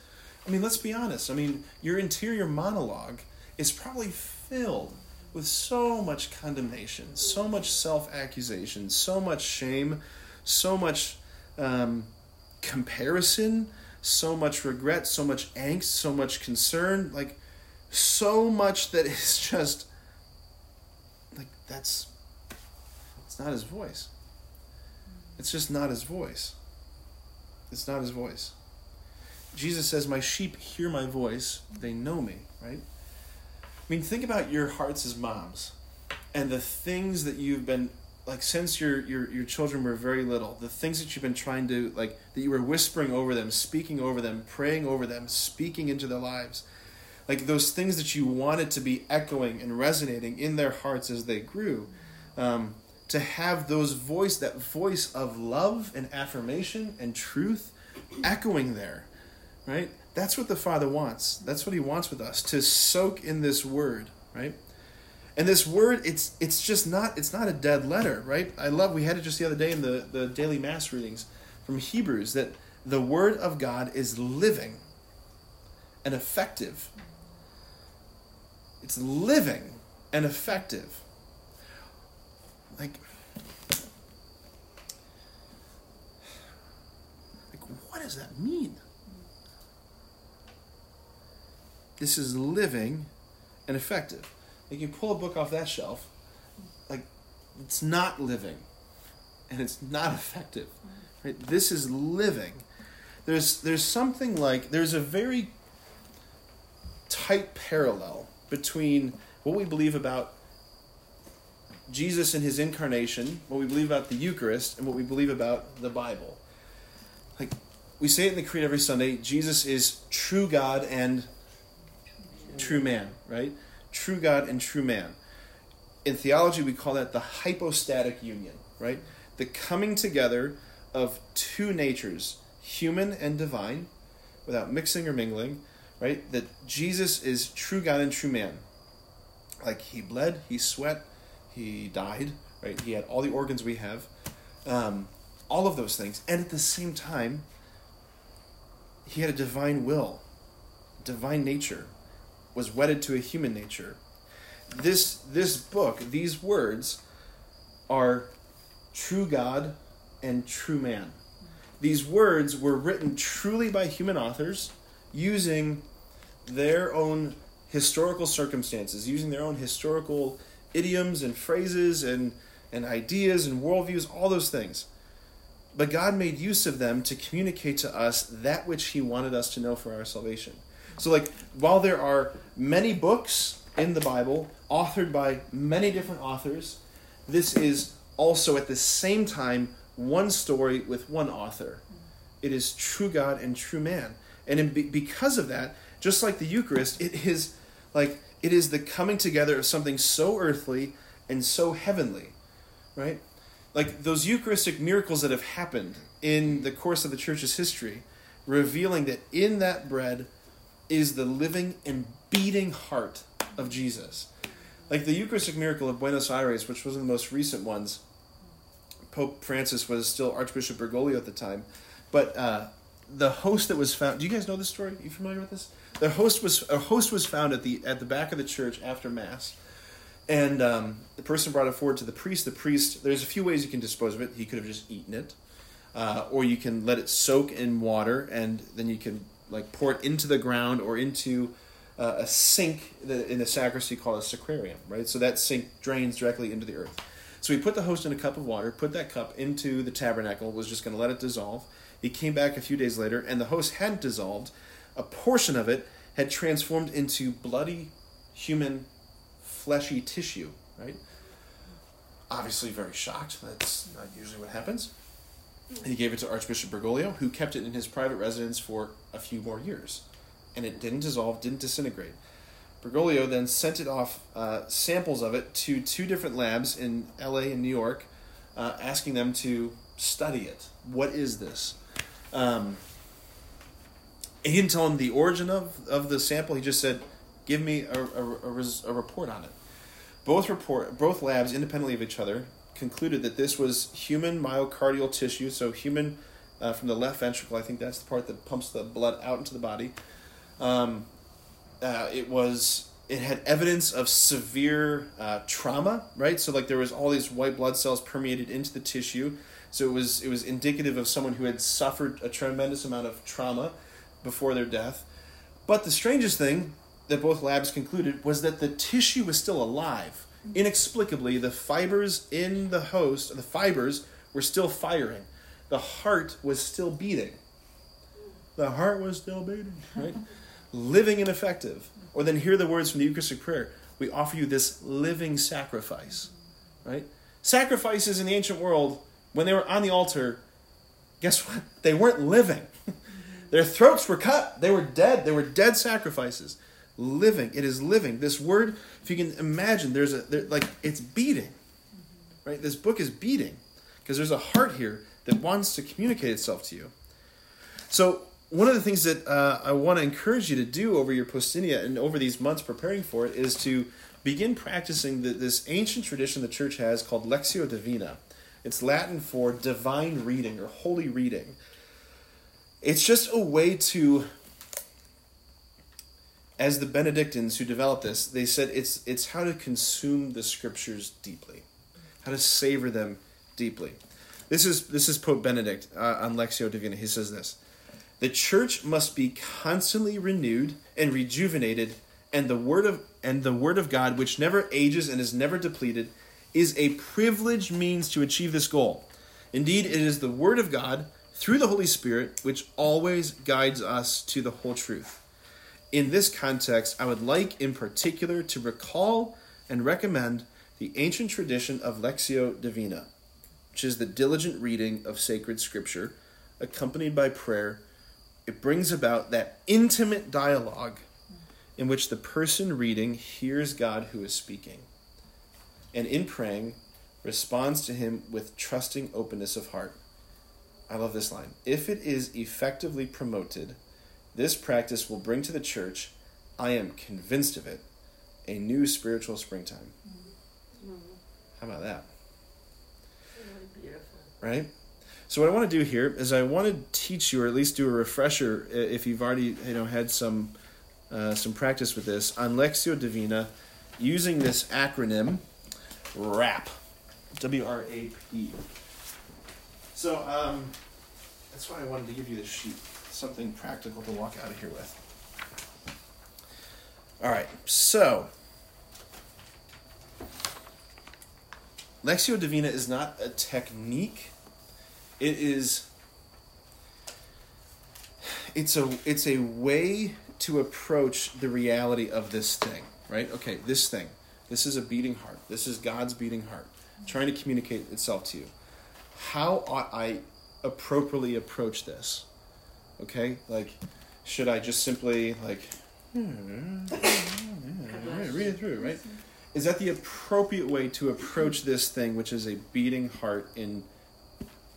I mean, let's be honest. I mean, your interior monologue is probably filled with so much condemnation, so much self accusation, so much shame, so much um, comparison, so much regret, so much angst, so much concern, like so much that is just like that's it's not his voice. It's just not his voice. It's not his voice. Jesus says, My sheep hear my voice, they know me, right? I mean, think about your hearts as moms and the things that you've been like since your, your your children were very little the things that you've been trying to like that you were whispering over them speaking over them praying over them speaking into their lives like those things that you wanted to be echoing and resonating in their hearts as they grew um, to have those voice that voice of love and affirmation and truth echoing there right that's what the Father wants. That's what He wants with us to soak in this word, right? And this word, it's it's just not it's not a dead letter, right? I love we had it just the other day in the, the daily mass readings from Hebrews that the word of God is living and effective. It's living and effective. Like like what does that mean? This is living and effective. Like you pull a book off that shelf, like it's not living and it's not effective. Right? This is living. There's there's something like there's a very tight parallel between what we believe about Jesus and his incarnation, what we believe about the Eucharist, and what we believe about the Bible. Like we say it in the Creed every Sunday, Jesus is true God and true man, right? True God and true man. In theology, we call that the hypostatic union, right? The coming together of two natures, human and divine, without mixing or mingling, right? That Jesus is true God and true man. Like he bled, he sweat, he died, right? He had all the organs we have, um, all of those things. And at the same time, he had a divine will, divine nature, was wedded to a human nature. This this book, these words are true God and true man. These words were written truly by human authors using their own historical circumstances, using their own historical idioms and phrases and, and ideas and worldviews, all those things. But God made use of them to communicate to us that which He wanted us to know for our salvation. So, like, while there are many books in the Bible, authored by many different authors, this is also at the same time one story with one author. It is true God and true man. And in, because of that, just like the Eucharist, it is like it is the coming together of something so earthly and so heavenly, right? Like those Eucharistic miracles that have happened in the course of the church's history, revealing that in that bread is the living and beating heart of Jesus. Like the Eucharistic miracle of Buenos Aires, which was one of the most recent ones. Pope Francis was still Archbishop Bergoglio at the time, but uh, the host that was found. Do you guys know this story? Are you familiar with this? The host was a host was found at the at the back of the church after mass, and um, the person brought it forward to the priest. The priest. There's a few ways you can dispose of it. He could have just eaten it, uh, or you can let it soak in water, and then you can like pour it into the ground or into uh, a sink in the sacristy called a sacrarium, right? So that sink drains directly into the earth. So he put the host in a cup of water, put that cup into the tabernacle, was just going to let it dissolve. He came back a few days later, and the host hadn't dissolved. A portion of it had transformed into bloody human fleshy tissue, right? Obviously, very shocked. That's not usually what happens. He gave it to Archbishop Bergoglio, who kept it in his private residence for a few more years. And it didn't dissolve, didn't disintegrate. Bergoglio then sent it off, uh, samples of it, to two different labs in LA and New York, uh, asking them to study it. What is this? Um, he didn't tell him the origin of, of the sample. He just said, "Give me a, a, a, res- a report on it." Both report both labs, independently of each other, concluded that this was human myocardial tissue. So human uh, from the left ventricle. I think that's the part that pumps the blood out into the body. Um, uh, it was it had evidence of severe uh, trauma, right? So like there was all these white blood cells permeated into the tissue. So it was it was indicative of someone who had suffered a tremendous amount of trauma before their death. But the strangest thing that both labs concluded was that the tissue was still alive. Inexplicably, the fibers in the host, the fibers, were still firing. The heart was still beating. The heart was still beating, right? living and effective. Or then hear the words from the Eucharistic prayer. We offer you this living sacrifice, right? Sacrifices in the ancient world, when they were on the altar, guess what? They weren't living. Their throats were cut. They were dead. They were dead sacrifices. Living. It is living. This word, if you can imagine, there's a there, like it's beating. Right? This book is beating because there's a heart here that wants to communicate itself to you. So one of the things that uh, I want to encourage you to do over your Poustinia and over these months preparing for it is to begin practicing the, this ancient tradition the church has called Lectio Divina. It's Latin for divine reading or holy reading. It's just a way to, as the Benedictines who developed this, they said it's it's how to consume the scriptures deeply, how to savor them deeply. This is this is Pope Benedict uh, on Lectio Divina. He says this: the church must be constantly renewed and rejuvenated, and the word of and the word of God, which never ages and is never depleted, is a privileged means to achieve this goal. Indeed, it is the word of God through the Holy Spirit which always guides us to the whole truth. In this context, I would like in particular to recall and recommend the ancient tradition of Lectio Divina, which is the diligent reading of sacred scripture, accompanied by prayer it brings about that intimate dialogue in which the person reading hears God who is speaking and in praying responds to him with trusting openness of heart. I love this line. If it is effectively promoted, this practice will bring to the church, I am convinced of it, a new spiritual springtime. How about that? Really beautiful. Right? So what I want to do here is I want to teach you, or at least do a refresher, if you've already you know had some uh, some practice with this, on Lectio Divina, using this acronym WRAP, W R A P. So um, that's why I wanted to give you this sheet, something practical to walk out of here with. All right, so. Lectio Divina is not a technique. It is it's a it's a way to approach the reality of this thing right? Okay this thing. This is a beating heart. This is god's beating heart trying to communicate itself to you how ought i appropriately approach this okay like should i just simply like read it through right is that the appropriate way to approach this thing which is a beating heart in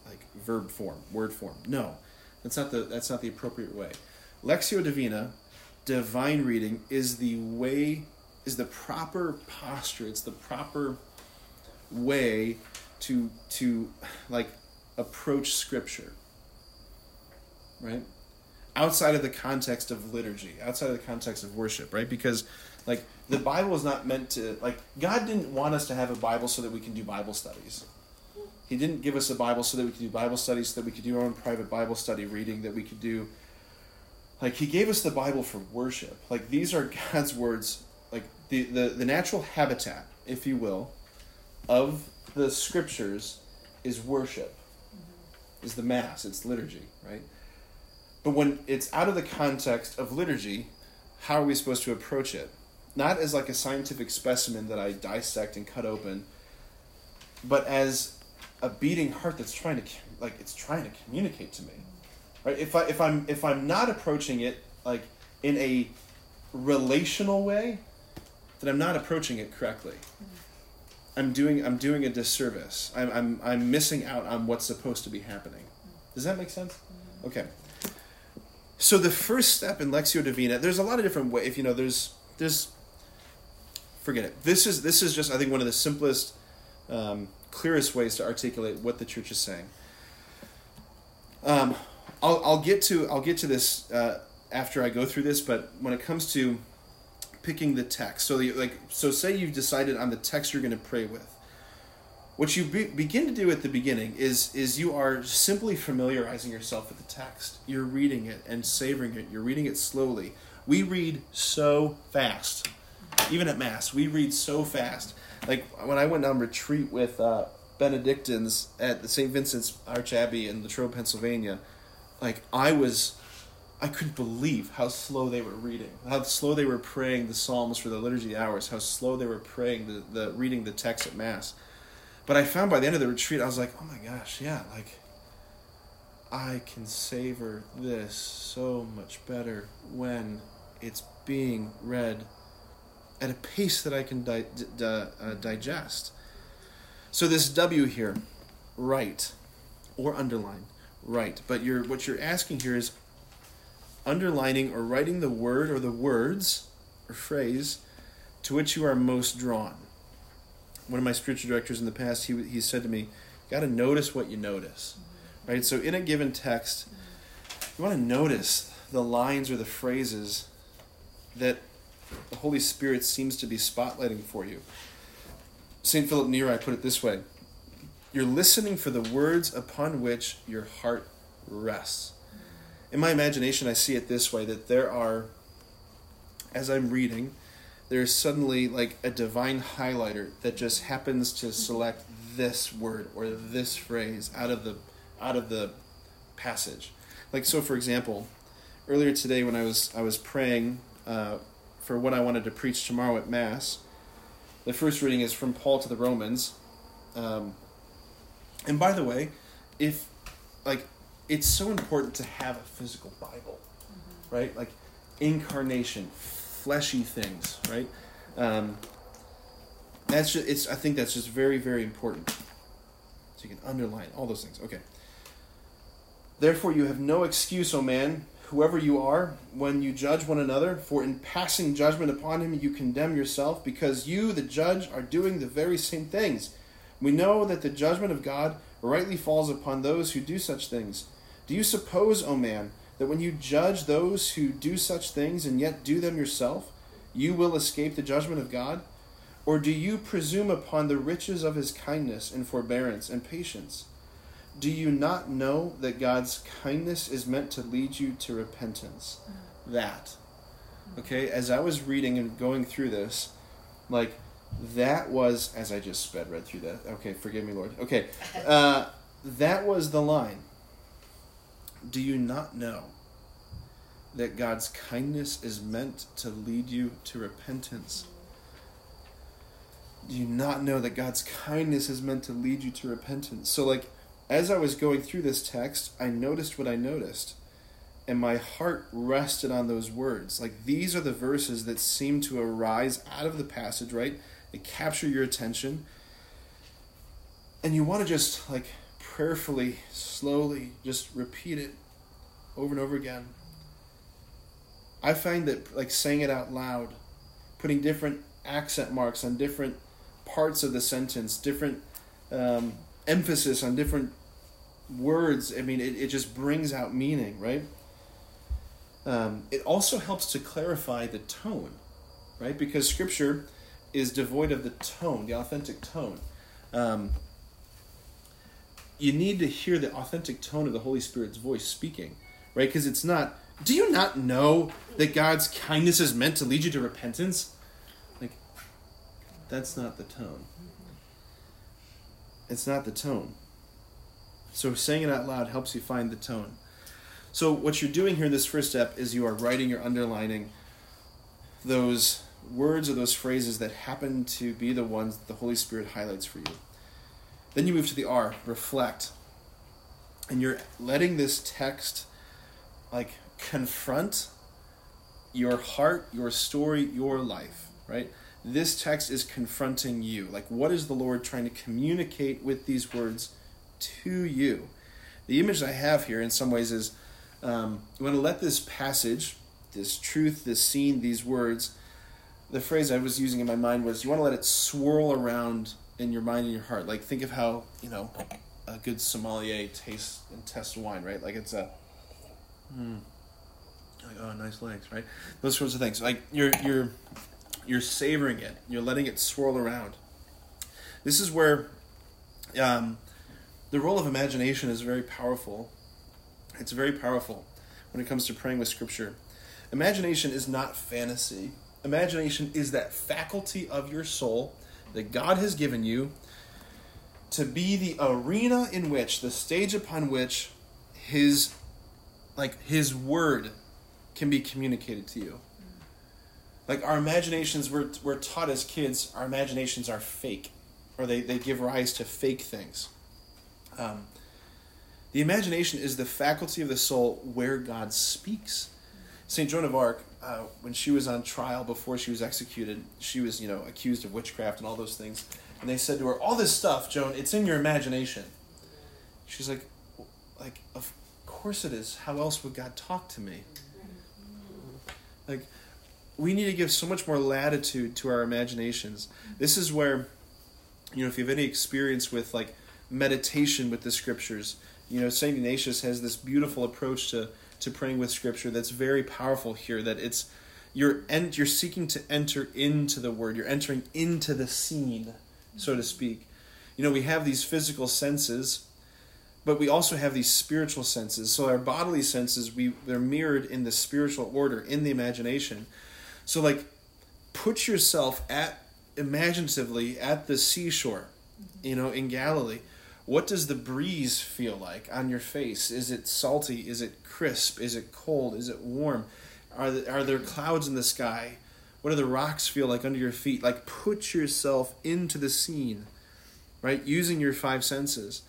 like verb form, word form. No, that's not the that's not the appropriate way. Lectio Divina, divine reading, is the way, is the proper posture. It's the proper way to to like approach Scripture. Right, outside of the context of liturgy, outside of the context of worship, right? Because like the Bible is not meant to like God didn't want us to have a Bible so that we can do Bible studies. He didn't give us a Bible so that we could do Bible studies, so that we could do our own private Bible study reading, that we could do. Like, He gave us the Bible for worship. Like, these are God's words, like the, the, the natural habitat, if you will, of the scriptures is worship, is the Mass, it's liturgy, right? But when it's out of the context of liturgy, how are we supposed to approach it? Not as like a scientific specimen that I dissect and cut open, but as a beating heart that's trying to like it's trying to communicate to me right if i if i'm if i'm not approaching it like in a relational way then I'm not approaching it correctly. I'm doing I'm doing a disservice. I'm I'm I'm missing out on what's supposed to be happening. Does that make sense? Okay. So the first step in Lectio Divina, there's a lot of different ways. If you know, there's there's forget it. This is this is just I think one of the simplest, um, clearest ways to articulate what the church is saying. Um, I'll I'll get to I'll get to this uh, after I go through this, but when it comes to picking the text, so you, like so say you've decided on the text you're going to pray with. What you be, begin to do at the beginning is is you are simply familiarizing yourself with the text. You're reading it and savoring it. You're reading it slowly. We read so fast, even at mass. We read so fast. Like when I went on retreat with uh, Benedictines at the St. Vincent's Arch Abbey in Latrobe, Pennsylvania, like I was I couldn't believe how slow they were reading, how slow they were praying the Psalms for the liturgy hours, how slow they were praying the, the reading the text at Mass. But I found by the end of the retreat, I was like, oh my gosh, yeah, like I can savor this so much better when it's being read at a pace that I can di- di- uh, digest. So this W here, right, or underline, right. But you're what you're asking here is underlining or writing the word or the words or phrase to which you are most drawn. One of my spiritual directors in the past, he, he said to me, got to notice what you notice. Right? So in a given text, you want to notice the lines or the phrases that the Holy Spirit seems to be spotlighting for you. St. Philip Neri put it this way You're listening for the words upon which your heart rests in my imagination, I see it this way that there are, as I'm reading, there's suddenly like a divine highlighter that just happens to select this word or this phrase out of the out of the passage. Like so, for example, earlier today when I was I was praying uh, for what I wanted to preach tomorrow at Mass, the first reading is from Paul to the Romans. Um, and by the way, if like it's so important to have a physical Bible, mm-hmm. right? Like incarnation, fleshy things, right? Um, that's just, it's. I think that's just very, very important. So you can underline all those things. Okay. Therefore, you have no excuse, O man, whoever you are, when you judge one another. For in passing judgment upon him, you condemn yourself, because you, the judge, are doing the very same things. We know that the judgment of God rightly falls upon those who do such things. Do you suppose, O man, that when you judge those who do such things and yet do them yourself, you will escape the judgment of God? Or do you presume upon the riches of his kindness and forbearance and patience? Do you not know that God's kindness is meant to lead you to repentance? That. Okay, as I was reading and going through this, like, that was, as I just sped read through that. Okay, forgive me, Lord. Okay, uh, that was the line do you not know that God's kindness is meant to lead you to repentance? Do you not know that God's kindness is meant to lead you to repentance? So, like, as I was going through this text, I noticed what I noticed. And my heart rested on those words. Like, these are the verses that seem to arise out of the passage, right? They capture your attention. And you want to just, like, prayerfully, slowly, just repeat it over and over again. I find that like saying it out loud, putting different accent marks on different parts of the sentence, different um, emphasis on different words, I mean, it, it just brings out meaning, right? Um, it also helps to clarify the tone, right? Because scripture is devoid of the tone, the authentic tone. Um, you need to hear the authentic tone of the Holy Spirit's voice speaking, right? Because it's not. Do you not know that God's kindness is meant to lead you to repentance? Like, that's not the tone. It's not the tone. So saying it out loud helps you find the tone. So what you're doing here in this first step is you are writing, you're underlining those words or those phrases that happen to be the ones that the Holy Spirit highlights for you. Then you move to the R, reflect. And you're letting this text like confront your heart, your story, your life, right? this text is confronting you. Like, what is the Lord trying to communicate with these words to you? The image I have here, in some ways, is um, you want to let this passage, this truth, this scene, these words, the phrase I was using in my mind was you want to let it swirl around in your mind and your heart. Like, think of how, you know, a good sommelier tastes and tests wine, right? Like, it's a. Hmm, like, oh, nice legs, right? Those sorts of things. Like, you're, you're you're savoring it. You're letting it swirl around. This is where um, the role of imagination is very powerful. It's very powerful when it comes to praying with Scripture. Imagination is not fantasy. Imagination is that faculty of your soul that God has given you to be the arena in which, the stage upon which His, like His Word, can be communicated to you. Like our imaginations we're, we're taught as kids our imaginations are fake or they, they give rise to fake things. Um, the imagination is the faculty of the soul where god speaks. St joan of arc uh, when she was on trial before she was executed she was you know accused of witchcraft and all those things and they said to her all this stuff joan it's in your imagination she's like like of course it is how else would god talk to me like we need to give so much more latitude to our imaginations. This is where, you know, if you have any experience with like meditation with the scriptures, you know, St. Ignatius has this beautiful approach to, to praying with scripture that's very powerful here, that it's, you're, and you're seeking to enter into the word, you're entering into the scene, so to speak. You know, we have these physical senses, but we also have these spiritual senses. So our bodily senses, we they're mirrored in the spiritual order, in the imagination. So like put yourself at imaginatively at the seashore, you know, in Galilee. What does the breeze feel like on your face? Is it salty? Is it crisp? Is it cold? Is it warm? Are there, are there clouds in the sky? What do the rocks feel like under your feet? Like put yourself into the scene, right? Using your five senses.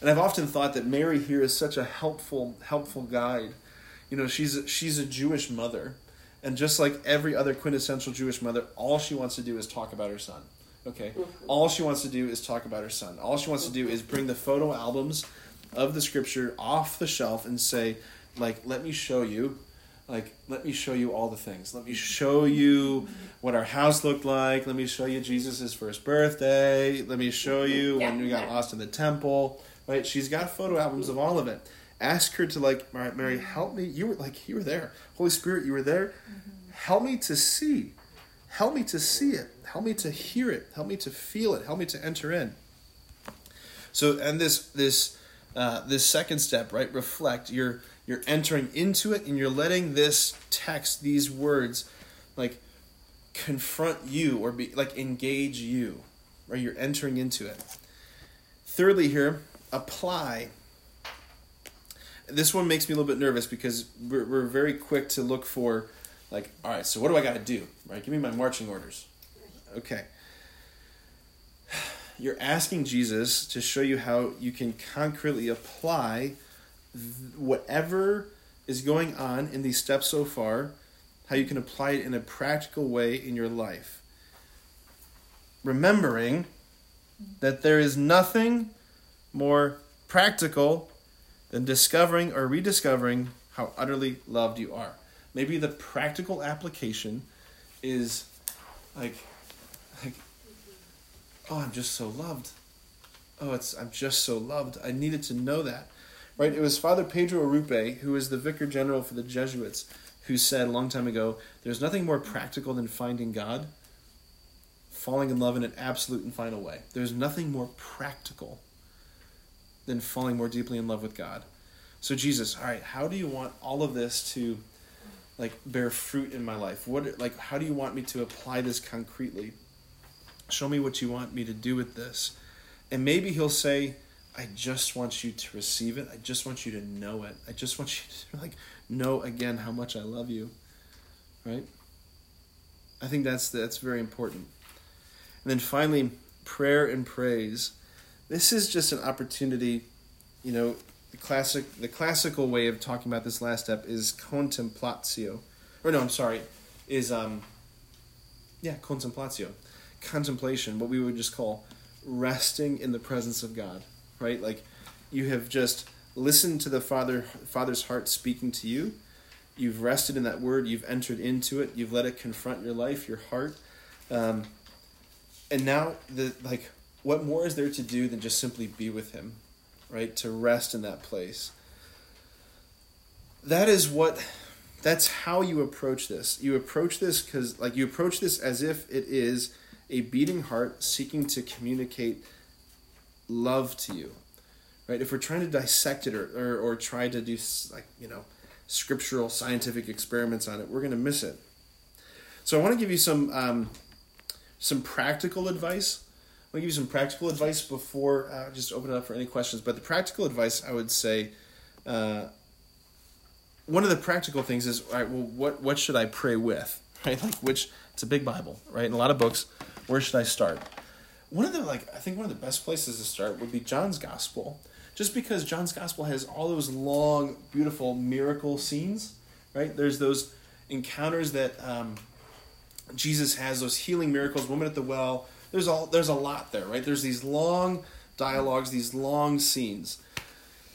And I've often thought that Mary here is such a helpful helpful guide. You know, she's a, she's a Jewish mother and just like every other quintessential Jewish mother, all she wants to do is talk about her son. Okay? Mm-hmm. All she wants to do is talk about her son. All she wants to do is bring the photo albums of the scripture off the shelf and say, like, let me show you. Like, let me show you all the things. Let me show you what our house looked like. Let me show you Jesus' first birthday. Let me show you when we got lost in the temple. Right? She's got photo albums of all of it ask her to like all right, mary help me you were like you were there holy spirit you were there mm-hmm. help me to see help me to see it help me to hear it. Help me to feel it. Help me to enter in. So and this this uh, this second step right reflect. You're you're entering into it and you're letting this text these words like confront you or be like engage you right? You're entering into it. Thirdly here apply. This one makes me a little bit nervous because we're, we're very quick to look for like all right so what do i got to do right? Give me my marching orders okay you're asking jesus to show you how you can concretely apply whatever is going on in these steps so far how you can apply it in a practical way in your life remembering that there is nothing more practical than discovering or rediscovering how utterly loved you are. Maybe the practical application is like, oh, I'm just so loved. Oh, it's I'm just so loved. I needed to know that, right? It was Father Pedro Arrupe, who is the vicar general for the Jesuits, who said a long time ago, "There's nothing more practical than finding God." Falling in love in an absolute and final way. There's nothing more practical than falling more deeply in love with God. So Jesus, all right, how do you want all of this to like bear fruit in my life? What like how do you want me to apply this concretely? Show me what you want me to do with this. And maybe he'll say, I just want you to receive it. I just want you to know it. I just want you to like know again how much I love you. Right? I think that's that's very important. And then finally, prayer and praise this is just an opportunity, you know, the classic the classical way of talking about this last step is contemplatio. Or no, I'm sorry, is um yeah, contemplatio, contemplation, what we would just call resting in the presence of God, right? Like you have just listened to the Father Father's heart speaking to you. You've rested in that word. You've entered into it. You've let it confront your life, your heart, um, and now the like. What more is there to do than just simply be with Him, right? To rest in that place. That is what. That's how you approach this. You approach this because, like, you approach this as if it is a beating heart seeking to communicate love to you right? If we're trying to dissect it or, or, or try to do like you know scriptural scientific experiments on it we're going to miss it. So i want to give you some um, some practical advice. I'm going to give you some practical advice before uh, just open it up for any questions but the practical advice i would say uh, one of the practical things is all right well what what should i pray with right? Like which it's a big bible right? And a lot of books where should i start? One of the like i think one of the best places to start would be john's gospel just because john's gospel has all those long beautiful miracle scenes right? There's those encounters that um, jesus has those healing miracles woman at the well. There's all there's a lot there right? There's these long dialogues these long scenes.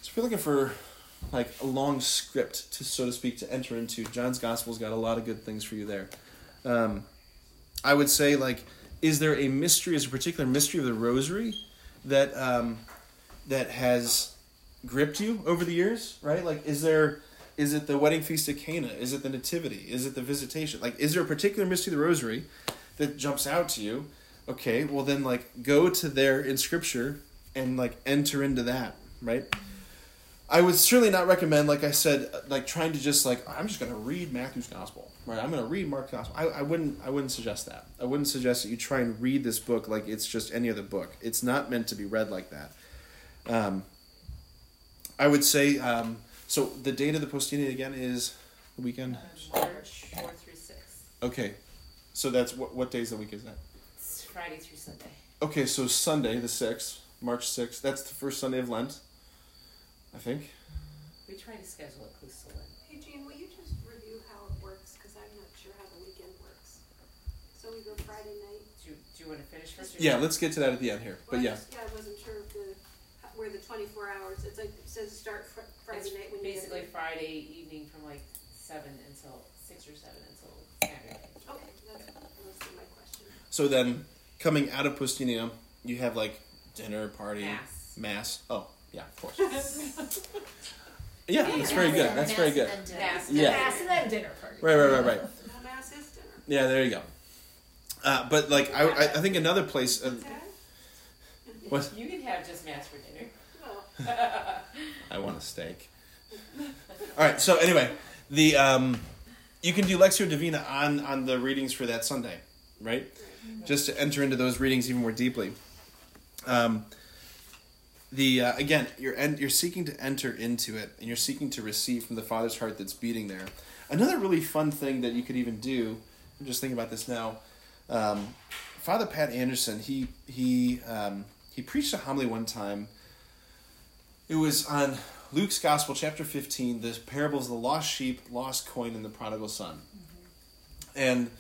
So if you're looking for like a long script to so to speak to enter into john's gospel's got a lot of good things for you there. Um, i would say like is there a mystery is a particular mystery of the rosary that um, that has gripped you over the years right? Like is there is it the wedding feast of cana? Is it the nativity? Is it the visitation? Like is there a particular mystery of the rosary that jumps out to you? Okay well then like go to there in scripture and like enter into that right? I would certainly not recommend, like I said, like trying to just like I'm just going to read Matthew's gospel, right? I'm going to read Mark's gospel. I, I wouldn't I wouldn't suggest that. I wouldn't suggest that you try and read this book like it's just any other book. It's not meant to be read like that. Um, I would say um, so. The date of the poustinia again is the weekend. March 4 through 6. Okay, so that's what what days of the week is that? It's Friday through Sunday. Okay, so Sunday the sixth, March sixth. That's the first Sunday of Lent. I think. We try to schedule it close to Lent. Hey, Jean, will you just review how it works? Because I'm not sure how the weekend works. So we go Friday night. Do you, want to finish first? Yeah, let's get to that at the end here. But Well, I yeah. just- Yeah, I wasn't sure if the, where the twenty-four hours, it's like, it says start fr- Friday It's night when you get basically there. Friday evening from like 7 until 6 or 7 until Saturday. Okay, that's mostly my question. So then, coming out of Poustinia, you have like dinner, party, Mass. mass. Oh, yeah, of course. yeah, that's very good. That's very good. Mass. Yeah. Mass and then dinner party. Right, right, right, right. Mass is dinner. Yeah, there you go. Uh, but like, I, I, I think another place. Uh, what? You can have just mass for dinner. I want a steak. All right. So anyway, the um, you can do Lectio Divina on on the readings for that Sunday, right? Just to enter into those readings even more deeply. Um, the uh, again, you're en- you're seeking to enter into it, and you're seeking to receive from the Father's heart that's beating there. Another really fun thing that you could even do. I'm just thinking about this now. Um, Father Pat Anderson, he he um, he preached a homily one time. It was on Luke's Gospel, chapter 15, the parables of the lost sheep, lost coin, and the prodigal son. And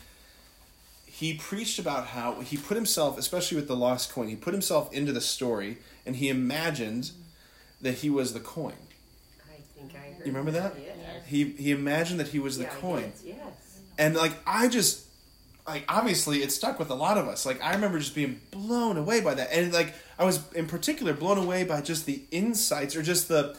he preached about how he put himself, especially with the lost coin, he put himself into the story and he imagined that he was the coin. I think I heard You remember that? Yeah. He, he imagined that he was the Yeah, coin. Yes. And like I just like obviously it stuck with a lot of us. Like I remember just being blown away by that. And like I was in particular blown away by just the insights or just the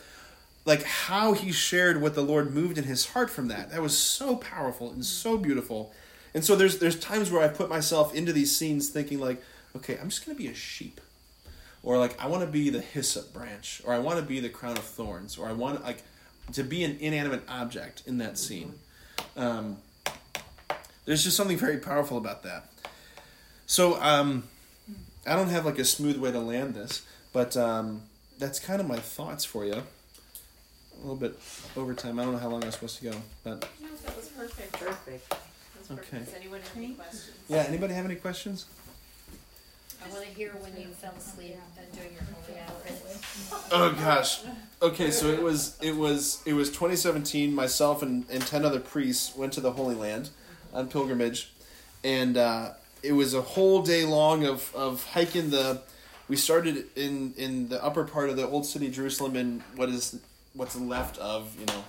like how he shared what the Lord moved in his heart from that. That was so powerful and so beautiful. And so there's there's times where I put myself into these scenes thinking like, okay, I'm just gonna be a sheep. Or like I want to be the hyssop branch, or I want to be the crown of thorns, or I want like to be an inanimate object in that scene. Um, there's just something very powerful about that. So um, I don't have like a smooth way to land this, but um, that's kind of my thoughts for you. A little bit over time. I don't know how long I'm supposed to go, but No, that was perfect. Perfect. That's perfect. Okay. Does anyone have any questions? yeah. Anybody have any questions? I want to hear when you fell asleep and doing your holy hour. Oh gosh. Okay, so it was it was it was 2017. Myself and, and ten other priests went to the Holy Land on pilgrimage, and uh, it was a whole day long of, of hiking the. We started in in the upper part of the old city Jerusalem in what is what's left of you know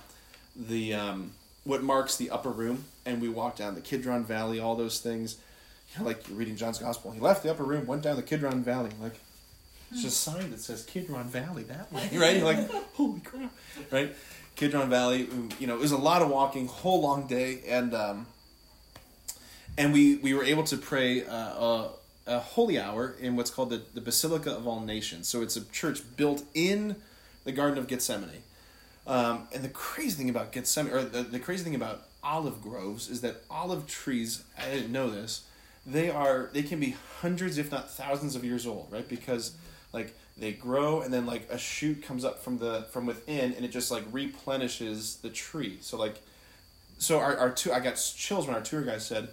the um, what marks the upper room, and we walked down the Kidron Valley, all those things. You know, like you're reading John's Gospel. He left the upper room, went down the Kidron Valley. Like it's just a sign that says Kidron Valley that way, right? You're like, holy crap, right? Kidron Valley. You know, it was a lot of walking, whole long day, and um, and we we were able to pray uh, a, a holy hour in what's called the, the Basilica of All Nations. So it's a church built in the Garden of Gethsemane. Um, and the crazy thing about Gethsemane, or the, the crazy thing about olive groves, is that olive trees. I didn't know this. They are they can be hundreds, if not thousands, of years old, right? Because like they grow and then like a shoot comes up from the from within and it just like replenishes the tree. So like, so our our two I got chills when our tour guide said,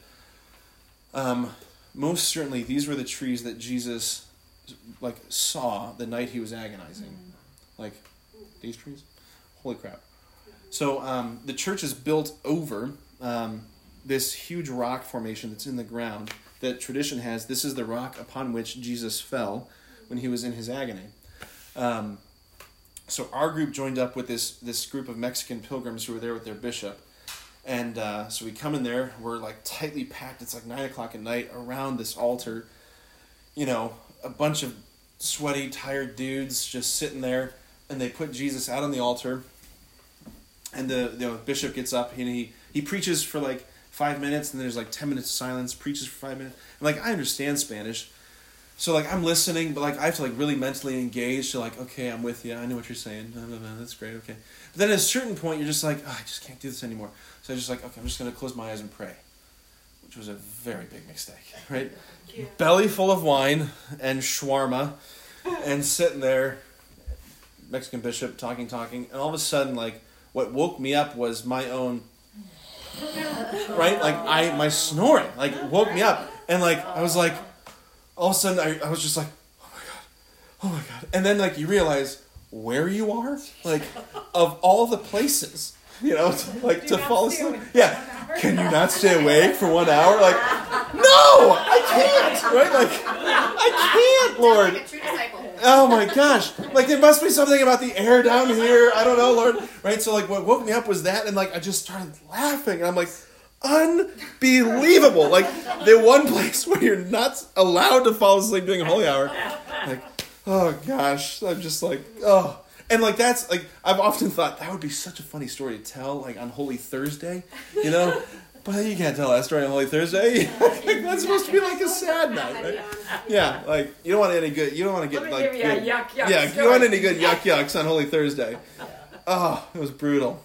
um, most certainly these were the trees that Jesus like saw the night he was agonizing, like these trees. Holy crap! So um, the church is built over um, this huge rock formation that's in the ground that tradition has. This is the rock upon which Jesus fell when he was in his agony. Um, so our group joined up with this this group of Mexican pilgrims who were there with their bishop, and uh, so we come in there. We're like tightly packed. It's like nine o'clock at night around this altar. You know, a bunch of sweaty, tired dudes just sitting there, and they put Jesus out on the altar. And the you know, bishop gets up and he he preaches for like five minutes, and there's like ten minutes of silence. Preaches for five minutes. And like I understand Spanish, so like I'm listening, but like I have to like really mentally engage to like, okay, I'm with you. I know what you're saying. No, no, no, that's great. Okay. But then at a certain point, you're just like, oh, I just can't do this anymore. So I just like, okay, I'm just gonna close my eyes and pray, which was a very big mistake, right? Yeah. Belly full of wine and shawarma, and sitting there, Mexican bishop talking, talking, and all of a sudden, like what woke me up was my own, right? Like I my snoring, like woke me up, and like I was like all of a sudden I, I was just like, oh my god, oh my god, and then like you realize where you are, like of all the places, you know, to, like to fall asleep. Yeah, can you not stay awake for one hour? Like, no, I can't. Right? Like, I can't, Lord. Like a true disciple. Oh my gosh! Like there must be something about the air down here. I don't know, Lord. Right? So like what woke me up was that, and like I just started laughing, and I'm like, unbelievable! Like the one place where you're not allowed to fall asleep during holy hour. Like, oh gosh, I'm just like, oh. And like that's like I've often thought that would be such a funny story to tell like on Holy Thursday, you know. But you can't tell that story on Holy Thursday. like, that's supposed to be like a sad night, right? Yeah, like you don't want any good. You don't want to get like give you a good- yuck yuck yeah. You story. want any good yuck yucks on Holy Thursday? Oh, it was brutal.